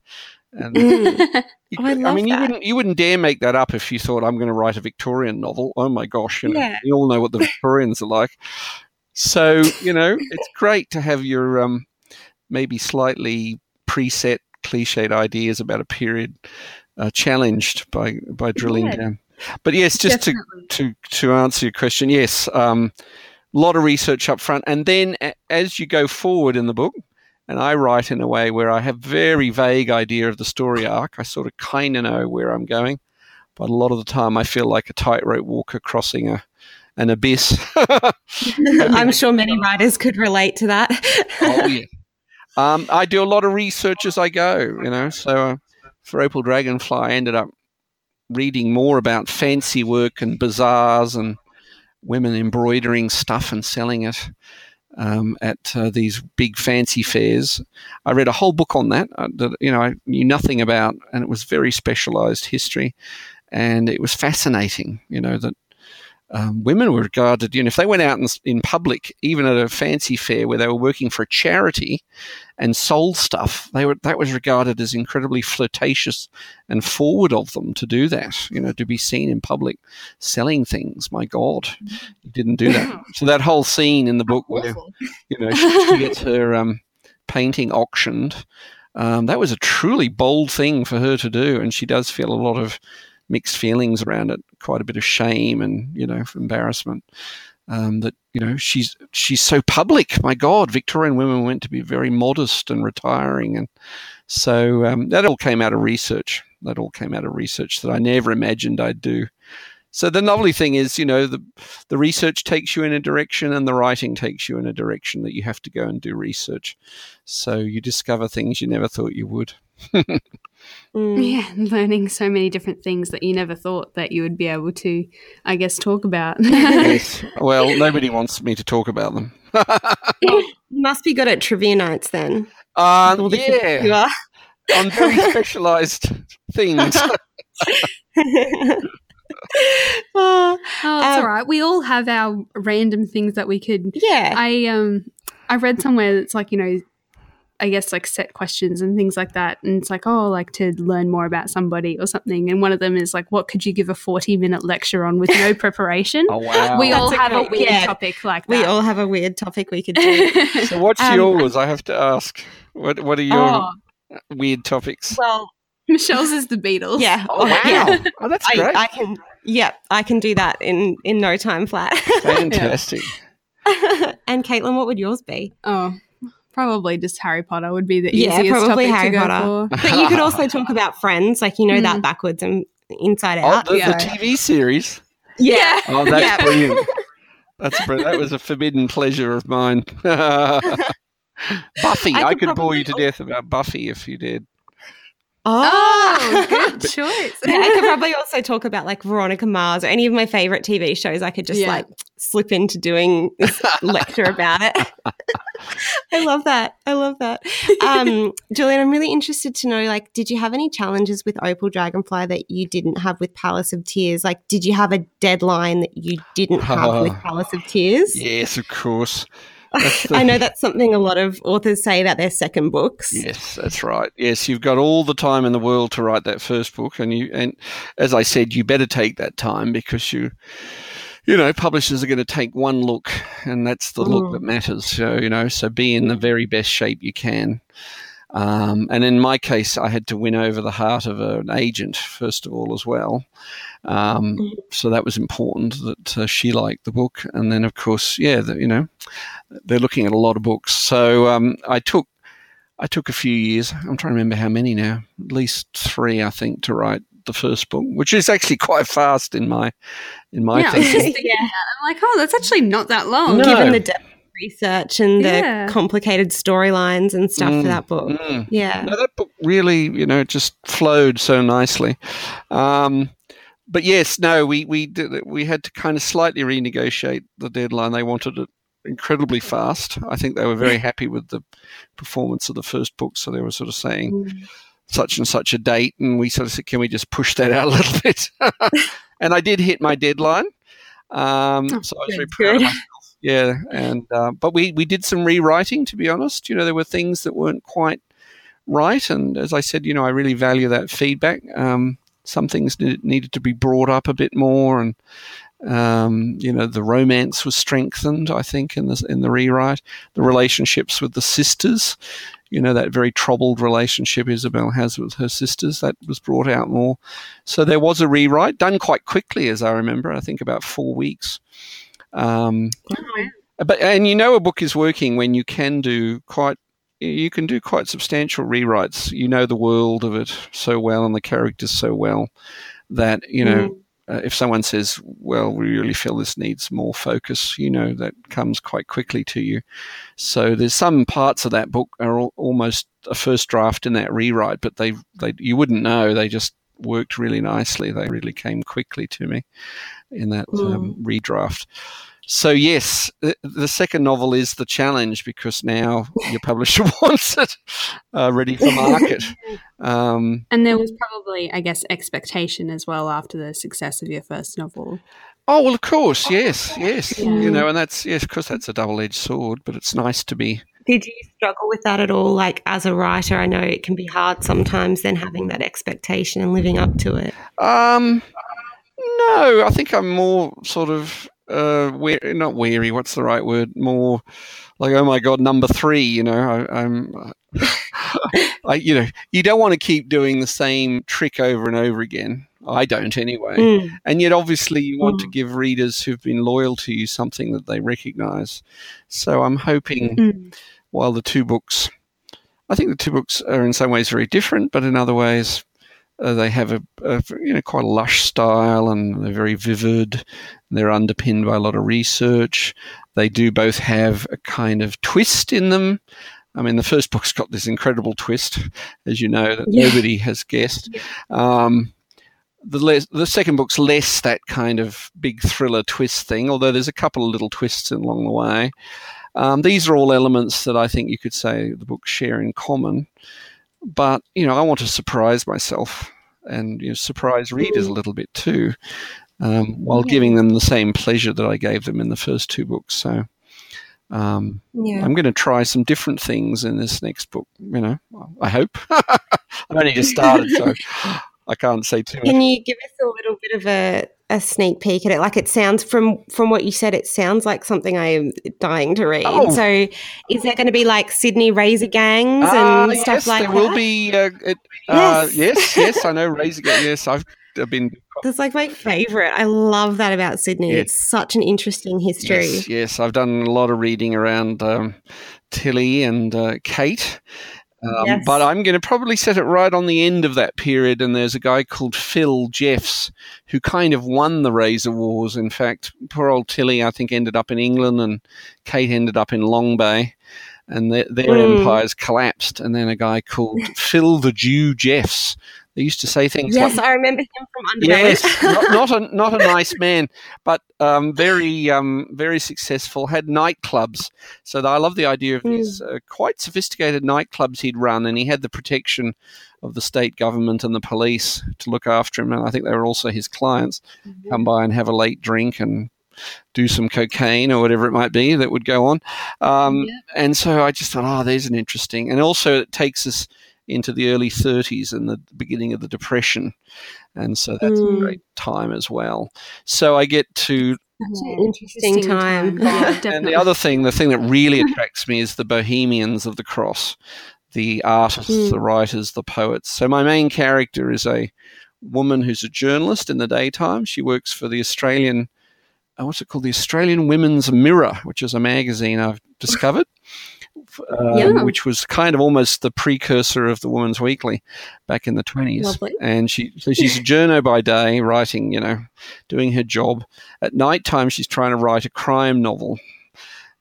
And mm. you, oh, I, I, mean, that. you wouldn't you wouldn't dare make that up if you thought I'm going to write a Victorian novel. Oh my gosh, you, know, yeah. you all know what the Victorians are like. So you know, it's great to have your um, maybe slightly preset cliched ideas about a period uh, challenged by by drilling yeah. down. But yes, just to, to to answer your question, yes, a um, lot of research up front, and then a- as you go forward in the book, and I write in a way where I have very vague idea of the story arc. I sort of kind of know where I'm going, but a lot of the time I feel like a tightrope walker crossing a an abyss. I'm sure many writers could relate to that. oh yeah, um, I do a lot of research as I go, you know. So uh, for Opal Dragonfly, I ended up reading more about fancy work and bazaars and women embroidering stuff and selling it um, at uh, these big fancy fairs. I read a whole book on that uh, that you know I knew nothing about, and it was very specialized history, and it was fascinating. You know that um, women were regarded, you know, if they went out in, in, public, even at a fancy fair where they were working for a charity and sold stuff, they were that was regarded as incredibly flirtatious and forward of them to do that. You know, to be seen in public selling things. My God, you didn't do that. so that whole scene in the book where, you know, she, she gets her um, painting auctioned. Um, that was a truly bold thing for her to do, and she does feel a lot of mixed feelings around it, quite a bit of shame and you know embarrassment. Um, that you know she's she's so public. My God, Victorian women went to be very modest and retiring, and so um, that all came out of research. That all came out of research that I never imagined I'd do. So the lovely thing is, you know, the the research takes you in a direction, and the writing takes you in a direction that you have to go and do research. So you discover things you never thought you would. Mm. Yeah, learning so many different things that you never thought that you would be able to, I guess, talk about. yes. Well, nobody wants me to talk about them. you must be good at trivia nights then. Um, yeah. On very specialised things. oh, it's um, all right. We all have our random things that we could. Yeah. I um I read somewhere that's like you know I guess like set questions and things like that. And it's like, oh, like to learn more about somebody or something. And one of them is like, what could you give a 40 minute lecture on with no preparation? oh wow! we all That's a have a weird yeah. topic like We all have a weird topic we could do. so what's Um, yours? I have to ask. What What are your oh, weird topics? well, Michelle's is the Beatles. yeah. Oh wow! yeah. Oh, that's I, great. I can, yeah, I can do that in in no time flat. Fantastic. and Caitlin, what would yours be? Oh, probably just Harry Potter would be the Yeah, easiest probably topic Harry to go Potter. for. But you could also talk about Friends, like you know that Mm. backwards and inside Oh, out. the, yeah. the TV series. yeah. Oh, that's Yeah. brilliant. That's br- that was a forbidden pleasure of mine. Buffy, I I, could could bore you to death about Buffy if you did. Oh, good choice. Yeah, I could probably also talk about like Veronica Mars or any of my favorite TV shows. I could just Yeah. like slip into doing this lecture about it. I love that. I love that. Um, Julian, I'm really interested to know like, did you have any challenges with Opal Dragonfly that you didn't have with Palace of Tears? Like, did you have a deadline that you didn't have with. Palace of Tears? Yes, of course. The- I know that's something a lot of authors say about their second books. Yes, that's right. Yes, you've got all the time in the world to write that first book, and you and as I said, you better take that time because you, you know, publishers are going to take one look, and that's the look Mm. that matters. So you know, so be in the very best shape you can. Um, and in my case, I had to win over the heart of an agent first of all, as well. Um, Mm. so that was important that uh, she liked the book, and then of course, yeah, the, you know, they're looking at a lot of books. So um, I took I took a few years. I'm trying to remember how many now. At least three, I think, to write the first book, which is actually quite fast in my in my yeah, I was thinking. just thinking that. I'm like, oh, that's actually not that long. No. Given the depth of research and Yeah. the complicated storylines and stuff Mm, for that book. Mm. Yeah. No, that book really, you know, just flowed so nicely. Um, but yes, no, we we did, we had to kind of slightly renegotiate the deadline. They wanted it incredibly fast. I think they were very happy with the performance of the first book, so they were sort of saying Mm. Such and such a date, and we sort of said, "Can we just push that out a little bit?" and I did hit my deadline, um, Oh, so I was very proud of myself. Yeah, and uh, but we we did some rewriting. To be honest, you know, there were things that weren't quite right, and as I said, you know, I really value that feedback. Um, some things needed, needed to be brought up a bit more, and um, you know, the romance was strengthened. I think in the in the rewrite, the relationships with the sisters, you know, that very troubled relationship Isabel has with her sisters, that was brought out more. So there was a rewrite done quite quickly, as I remember. I think about four weeks. Um, but and you know a book is working when you can do quite you can do quite substantial rewrites. You know the world of it so well and the characters so well that you know uh, if someone says, "Well, we really feel this needs more focus," you know that comes quite quickly to you. So there's some parts of that book are al- almost a first draft in that rewrite, but they they you wouldn't know. They just worked really nicely. They really came quickly to me in that um, redraft. So yes, the, the second novel is the challenge because now your publisher wants it uh, ready for market. Um, And there was probably, I guess, expectation as well after the success of your first novel. oh well, of course, yes, yes, Yeah. you know, and that's yes, because that's a double-edged sword. But it's nice to be. Did you struggle with that at all? Like as a writer, I know it can be hard sometimes then having that expectation and living up to it. Um, no, I think I'm more sort of uh, weary, not weary. What's the right word? More like, oh my god, number three. You know, I, I'm. I, you know, you don't want to keep doing the same trick over and over again. I don't anyway. Mm. And yet, obviously, you want to give readers who've been loyal to you something that they recognise. So I'm hoping, Mm. while the two books, I think the two books are in some ways very different, but in other ways, uh, they have a, a you know quite a lush style and they're very vivid. They're underpinned by a lot of research. They do both have a kind of twist in them. I mean, the first book's got this incredible twist, as you know, that Yeah. nobody has guessed. Um, the the second book's less that kind of big thriller twist thing, although there's a couple of little twists along the way. Um, these are all elements that I think you could say the books share in common. But you know, I want to surprise myself and you know, surprise readers a little bit too, um, while giving them the same pleasure that I gave them in the first two books. So um, Yeah. I'm going to try some different things in this next book. You know, I hope. I've only just started, so I can't say too much. Can you give us a little bit of a, a sneak peek at it? Like it sounds from from what you said, it sounds like something I am dying to read. Oh. So, is there going to be like Sydney Razor gangs and Ah, stuff yes, like there that? There will be. Uh, it, uh, Yes. yes, yes, I know. Razor. gangs. Yes, I've I've been. That's like my favorite. I love that about Sydney. Yeah. It's such an interesting history. Yes, yes, I've done a lot of reading around um, Tilly and uh, Kate. Um, Yes. But I'm going to probably set it right on the end of that period. And there's a guy called Phil Jeffs who kind of won the Razor Wars. In fact, poor old Tilly, I think, ended up in England and Kate ended up in Long Bay. And their, their Mm. empires collapsed. And then a guy called Phil the Jew Jeffs. They used to say things like, Yes, I remember him from Underbelly. Yes, not, not a not a nice man, but um, very um, very successful. Had nightclubs, so I love the idea of these uh, quite sophisticated nightclubs he'd run, and he had the protection of the state government and the police to look after him, and I think they were also his clients. Come by and have a late drink and do some cocaine or whatever it might be that would go on. Um, And so I just thought, oh, there's an interesting, and also it takes us into the early 30s and the beginning of the Depression. And so that's a Mm. great time as well. So I get to, Such an interesting time. Yeah, and the other thing, the thing that really attracts me is the bohemians of the cross, the artists, Mm. the writers, the poets. So my main character is a woman who's a journalist in the daytime. She works for the Australian, uh, what's it called? The Australian Women's Mirror, which is a magazine I've discovered. Um, Yeah. Which was kind of almost the precursor of the Woman's Weekly back in the 20s. Lovely. And she, so she's a journo by day, writing, you know, doing her job. At night time, she's trying to write a crime novel.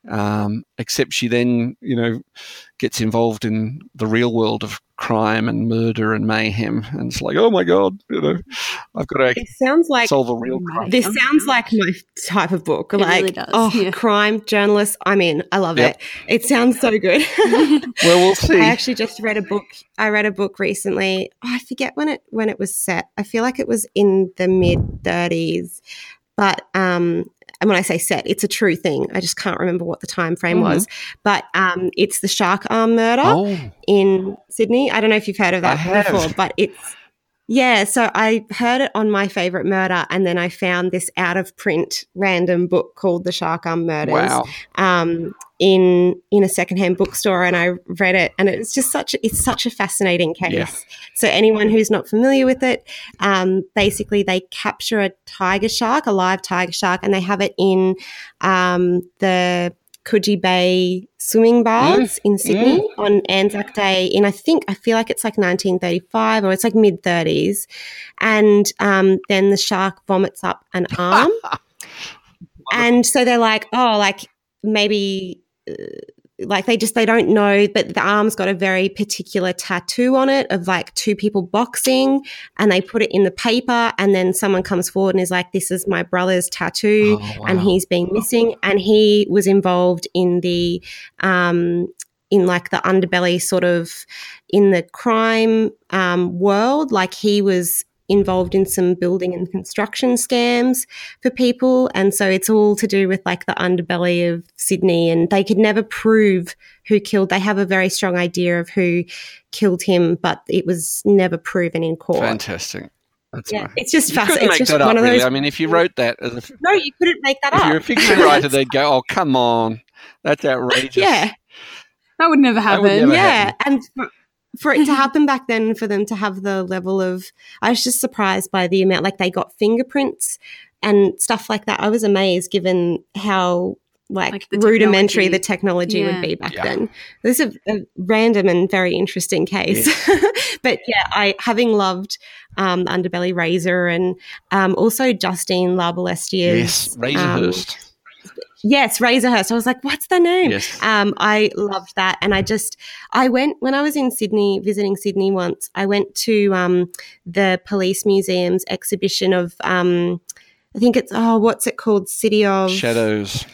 Um, except she then, you know, gets involved in the real world of crime and murder and mayhem. And it's like, oh my God, you know, I've got to It sounds like solve a real crime. this sounds like my type of book. It like, really does, oh, yeah. crime journalist. I'm in. I love Yep. it. It sounds so good. Well, we'll see. I actually just read a book. I read a book recently. Oh, I forget when it when it was set. I feel like it was in the mid 30s. But um and when I say set, it's a true thing. I just can't remember what the time frame Mhm. was. But um it's the Shark Arm murder oh, in Sydney. I don't know if you've heard of that before, but it's yeah. So I heard it on my favorite murder, and then I found this out of print random book called The Shark Arm Murders wow. um, in in a secondhand bookstore, and I read it, and it's just such it's such a fascinating case. Yeah. So anyone who's not familiar with it, um, basically they capture a tiger shark, a live tiger shark, and they have it in um, the Coogee Bay swimming baths mm. in Sydney mm. on Anzac Day in I think I feel like it's like 1935 or it's like mid 30s, and um, then the shark vomits up an arm, and so they're like, oh, like maybe. Uh, Like they just they don't know but the arm's got a very particular tattoo on it of like two people boxing and they put it in the paper and then someone comes forward and is like this is my brother's tattoo Oh, and he's been missing and he was involved in the um in like the underbelly sort of in the crime um, world. Like he was involved in some building and construction scams for people and so it's all to do with like the underbelly of sydney and they could never prove who killed they have a very strong idea of who killed him but it was never proven in court Fantastic. That's yeah right. it's just You couldn't fascinating make it's just that up, one of really. those I mean, if you wrote that as a, no you couldn't make that if up you're a fiction writer, they'd go, "Oh, come on, that's outrageous." yeah that would never That would happen. never yeah and for, for it to happen back then for them to have the level of i was just surprised by the amount like they got fingerprints and stuff like that i was amazed given how like, Like the rudimentary technology. the technology Yeah. would be back Yeah. then this is a, a random and very interesting case but yeah i having loved um, underbelly razor and um, also justine Yes, Larbalestier's Razorhurst. Yes, Razorhurst. I was like, what's the name? yes. Um, I loved that. And I just, I went, when I was in Sydney, visiting Sydney once, I went to um, the Police Museum's exhibition of, um, I think it's, oh, what's it called? City of Shadows.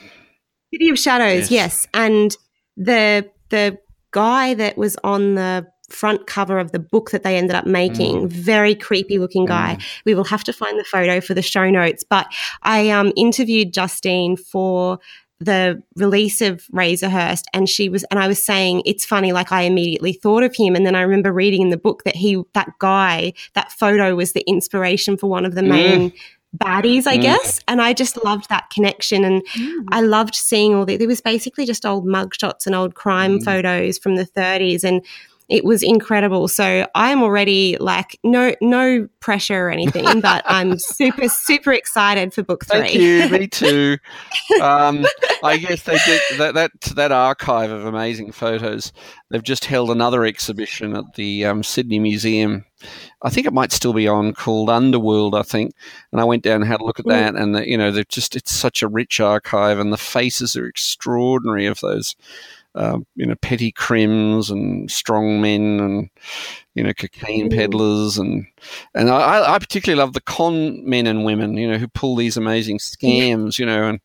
City of Yes. Shadows, yes. And the, the guy that was on the front cover of the book that they ended up making, mm. very creepy looking guy. Mm. We will have to find the photo for the show notes. But I um, interviewed Justine for the release of Razorhurst and she was and I was saying it's funny like I immediately thought of him. And then I remember reading in the book that he that guy that photo was the inspiration for one of the Mm. main baddies I mm. guess. And I just loved that connection and I loved seeing all the there was basically just old mugshots and old crime photos from the 30s and it was incredible. So I'm already like no no pressure or anything, but I'm super super excited for book three. Thank you. Me too. Um, I guess they did that, that that archive of amazing photos. They've just held another exhibition at the um, Sydney Museum. I think it might still be on, called Underworld. I think, and I went down and had a look at that, and the, you know, they're just it's such a rich archive, and the faces are extraordinary of those. Um, you know, petty crims and strong men and, you know, cocaine peddlers. And, and I, I particularly love the con men and women, you know, who pull these amazing scams, you know, and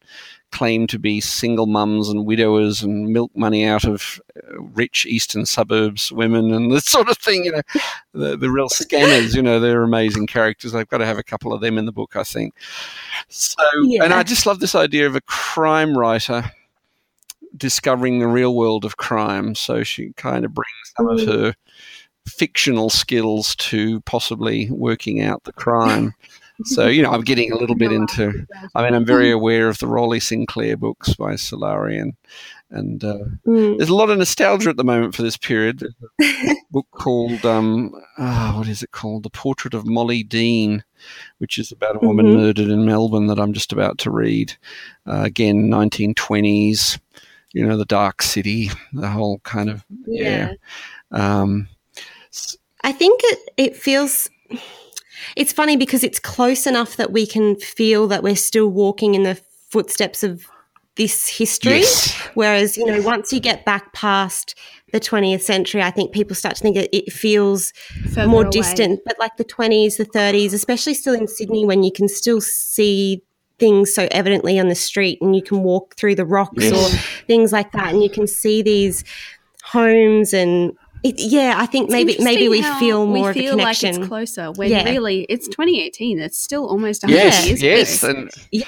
claim to be single mums and widowers and milk money out of uh, rich eastern suburbs women and this sort of thing, you know, the, the real scammers, you know, they're amazing characters. I've got to have a couple of them in the book, I think. So, and I just love this idea of a crime writer discovering the real world of crime. So she kind of brings some of her fictional skills to possibly working out the crime. So, you know, I'm getting a little bit into, I mean, I'm very aware of the Rowland Sinclair books by Sulari and, and uh, Mm. there's a lot of nostalgia at the moment for this period. There's a book called, um, ah, what is it called? The Portrait of Molly Dean, which is about a woman Mhm. murdered in Melbourne that I'm just about to read. Uh, again, 1920s, you know, the Dark City, the whole kind of, yeah. Um, I think it it feels it's funny because it's close enough that we can feel that we're still walking in the footsteps of this history. yes. Whereas, you know, once you get back past the 20th century, I think people start to think it, it feels Further more away. distant. But like the 20s, the 30s, especially still in Sydney, when you can still see things so evidently on the street and you can walk through the rocks Yes. or things like that, and you can see these homes and it, yeah, I think It's maybe maybe we feel more we of a feel like connection. it's closer when Yeah. really it's 2018. It's still almost 100 Yes, years yes, ago. and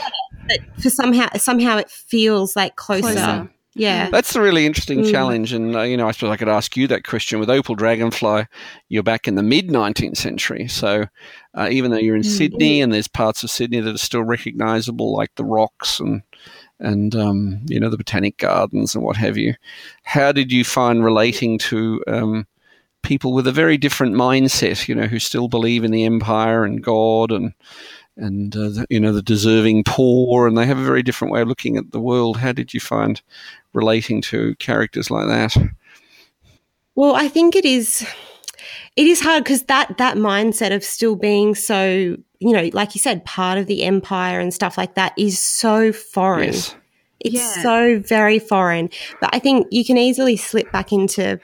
but for somehow somehow it feels like closer. Closer. Yeah. That's a really interesting Mm. challenge, and uh, you know, I suppose I could ask you that question. With Opal Dragonfly, you're back in the mid 19th century, so uh, even though you're in Sydney and there's parts of Sydney that are still recognisable, like the rocks and and um, you know the botanic gardens and what have you, how did you find relating to um, people with a very different mindset? You know, who still believe in the empire and God and and uh, the, you know the deserving poor, and they have a very different way of looking at the world. How did you find relating to characters like that? Well, I think it is it is hard because that that mindset of still being so, you know, like you said, part of the empire and stuff like that is so foreign. Yes. It's Yeah. so very foreign. But I think you can easily slip back into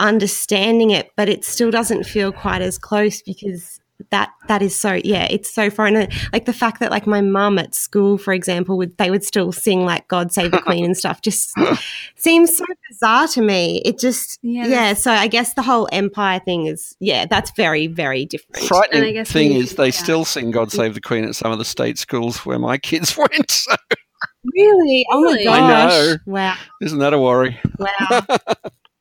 understanding it, but it still doesn't feel quite as close because that that is so yeah it's so foreign And, like the fact that like my mum at school for example would they would still sing like god save the queen and stuff just seems so bizarre to me it just Yeah, yeah, so i guess the whole empire thing is yeah that's very very different And I Frightening guess thing when is they think still sing "God Save the Queen" at some of the state schools where my kids went. So really oh my gosh I know. wow isn't that a worry? Wow.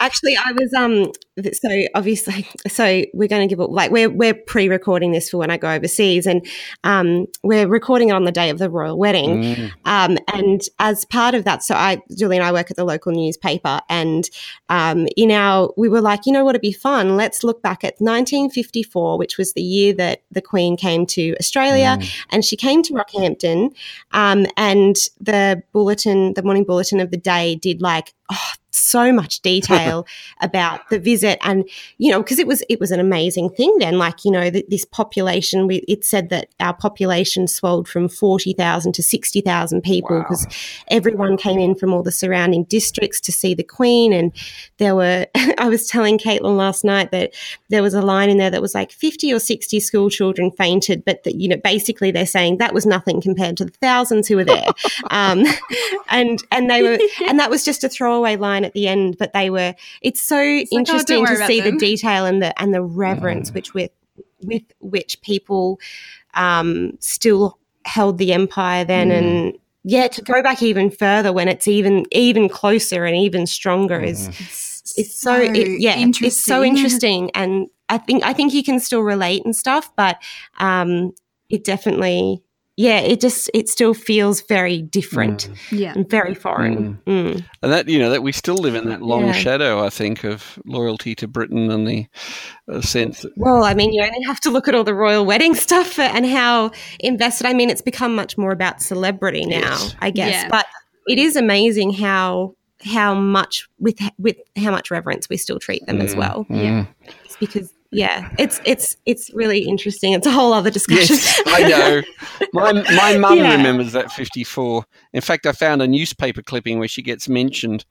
Actually, I was um. So obviously, so we're going to give it like we're we're pre-recording this for when I go overseas, and um, we're recording it on the day of the royal wedding. Mm. Um, and as part of that, so I, Julie and I work at the local newspaper, and um, in our, we were like, you know what, it'd be fun. Let's look back at 1954, which was the year that the Queen came to Australia, and she came to Rockhampton, um, and the bulletin, the morning bulletin of the day, did like. Oh, so much detail about the visit and you know because it was it was an amazing thing then. Like you know th- this population we, it said that our population swelled from 40,000 to 60,000 people Wow. because everyone came in from all the surrounding districts to see the queen. And there were I was telling Caitlin last night that there was a line in there that was like 50 or 60 school children fainted but that you know basically they're saying that was nothing compared to the thousands who were there. Um, and and they were and that was just a throwaway line at the end but they were it's so like, oh, don't interesting to about see the detail and the and the reverence which with with which people um, still held the empire then Mm. and yeah, to go back even further when it's even even closer and even stronger is It's, it's so it, yeah it's so interesting and i think i think you can still relate and stuff but um it definitely yeah it just it still feels very different Yeah. and very foreign mm. And that you know that we still live in that long Yeah. shadow, I think, of loyalty to Britain and the uh, sense. That, well i mean you only have to look at all the royal wedding stuff and how invested i mean it's become much more about celebrity now Yes. i guess Yeah. but it is amazing how how much with with how much reverence we still treat them as Mm, well Yeah. It's because yeah it's it's it's really interesting it's a whole other discussion Yes, I know. My my mum Yeah. remembers that fifty four. In fact, I found a newspaper clipping where she gets mentioned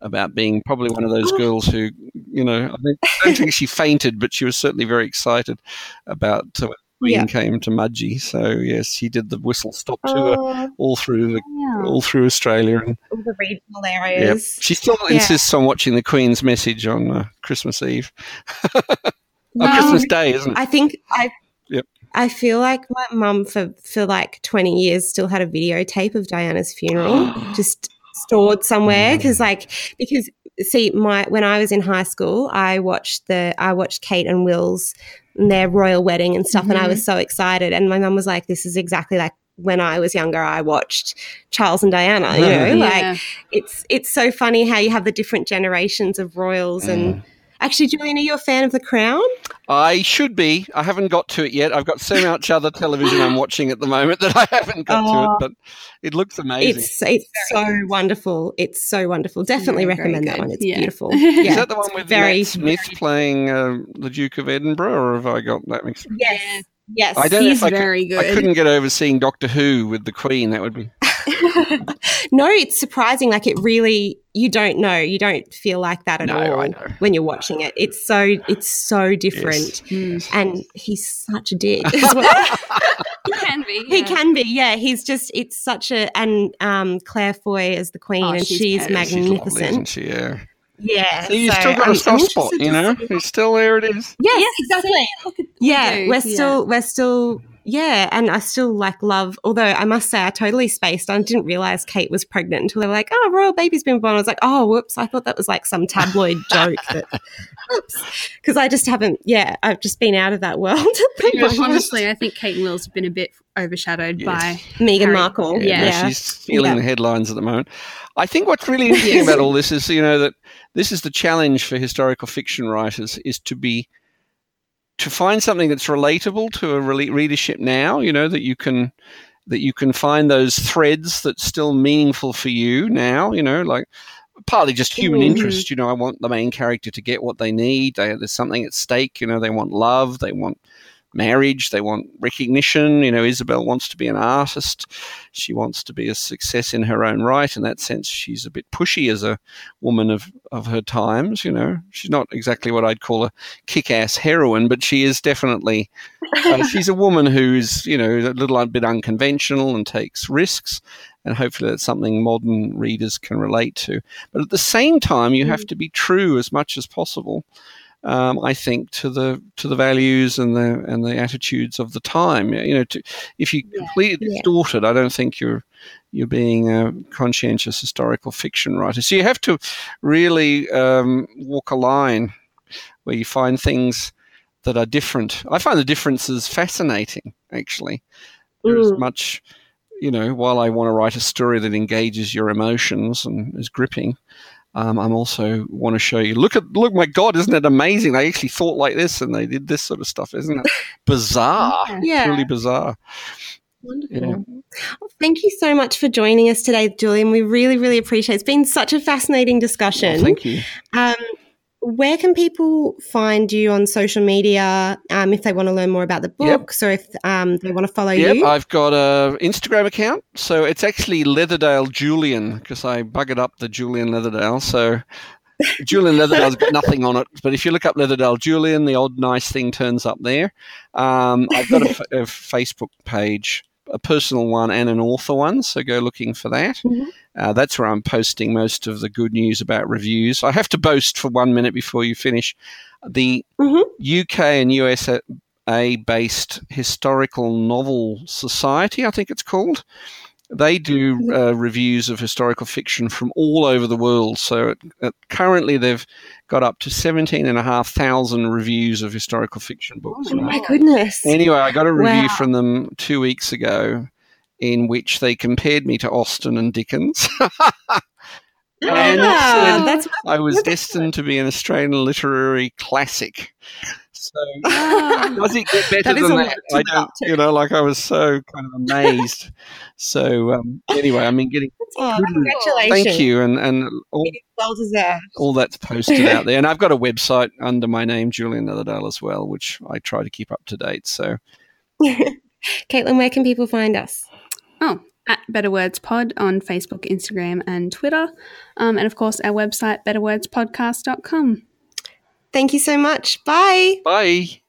about being probably one of those Oh. girls who, you know, I, don't think she fainted, but she was certainly very excited about uh, when the Queen Yeah. came to Mudgee. So yes, she did the whistle stop tour Oh, all through the, all through Australia, and all the regional yep. areas she still Yeah. insists on watching the Queen's message on uh, Christmas Eve, No, Christmas Day, isn't it? I think I. Yep. I feel like my mum for for like twenty years still had a videotape of Diana's funeral just stored somewhere mm. because like because see my when I was in high school I watched the I watched Kate and Will's and their royal wedding and stuff and I was mm-hmm. so excited and my mum was like this is exactly like when I was younger I watched Charles and Diana you mm-hmm. know Yeah. like it's it's so funny how you have the different generations of royals and mm. Actually Julian are you a fan of the crown I should be. I haven't got to it yet. I've got so much other television I'm watching at the moment that I haven't got to Oh. it, but it looks amazing. It's it's so wonderful. It's so wonderful. Definitely Very, very recommend that one. It's Yeah. beautiful. Is Yeah. that the one with very- Matt Smith playing uh, the Duke of Edinburgh, or have I got that mixed? Up? Yes. Yes. I don't know He's if I, could, very I couldn't get over seeing Doctor Who with the Queen. That would be no, it's surprising. Like it really, you don't know. You don't feel like that at No, all when you're watching it. It's so it's so different. Mm. And he's such a dick as well. He can be. he yeah. can be, yeah. He's just it's such a and um Claire Foy as the queen, Oh, and she's she's, perfect. she's lovely, magnificent. isn't she? Yeah. yeah, See, you've so still got I'm- a I'm soft spot, you know. see- It's still there. It is. Yes, Yes, exactly. Yeah we're yeah. still we're still yeah and i still like love although i must say i totally spaced i didn't realize kate was pregnant until they were like oh royal baby's been born i was like oh whoops i thought that was like some tabloid joke that oops because i just haven't yeah i've just been out of that world Yes. Honestly, I think Kate and Will's have been a bit overshadowed Yes. by. meghan markle Yeah. no, yeah she's stealing Yeah. the headlines at the moment. I think what's really interesting about all this is, you know, that this is the challenge for historical fiction writers is to be to find something that's relatable to a rele- readership now. You know that you can that you can find those threads that's still meaningful for you now. You know, like partly just human Mhm. interest. You know, I want the main character to get what they need. They, there's something at stake. You know, they want love. They want marriage. They want recognition. You know, Isabel wants to be an artist. She wants to be a success in her own right. In that sense, she's a bit pushy as a woman of, of her times. You know, she's not exactly what I'd call a kick ass heroine, but she is definitely, uh, she's a woman who's, you know, a little bit unconventional and takes risks. And hopefully that's something modern readers can relate to. But at the same time, you have to be true as much as possible um, I think to the to the values and the and the attitudes of the time. You know, to, if you completely Yeah. distort it, I don't think you're you're being a conscientious historical fiction writer. So you have to really um, walk a line where you find things that are different. I find the differences fascinating, actually. There's Mm. much, you know, while I want to write a story that engages your emotions and is gripping, um, I'm also want to show you. Look at look, my God, isn't it amazing? They actually thought like this and they did this sort of stuff, isn't it? Bizarre, Yeah. truly bizarre. Wonderful. Yeah. Well, thank you so much for joining us today, Julian. We really, really appreciate it. It's been such a fascinating discussion. Well, thank you. Um, where can people find you on social media um, if they want to learn more about the Yep. books or if um, they want to follow Yep, you? I've got a Instagram account, so it's actually Leatherdale Julian because I buggered up the Julian Leatherdale. So Julian Leatherdale's got nothing on it, but if you look up Leatherdale Julian, the odd nice thing turns up there. Um, I've got a, f- a Facebook page, a personal one and an author one, so go looking for that. Mhm. Uh, that's where I'm posting most of the good news about reviews. I have to boast for one minute before you finish. The Mhm. UK and USA based historical novel society, I think it's called, they do uh, reviews of historical fiction from all over the world. So uh, currently they've got up to 17,500 reviews of historical fiction books. Oh my goodness. Anyway, I got a review Wow. from them two weeks ago in which they compared me to Austen and Dickens. and Ah, that's I was destined to be an Australian literary classic. So does it get better That than that? I don't, you know, like I was so kind of amazed. so um, anyway, I mean, getting oh, congratulations. thank you, and and all, Well all that's posted out there, and I've got a website under my name, Julian Leatherdale, as well, which I try to keep up to date. So Caitlin, where can people find us? Oh, at Better Words Pod on Facebook, Instagram, and Twitter. Um, and of course, our website, betterwordspodcast.com. Thank you so much. Bye. bye.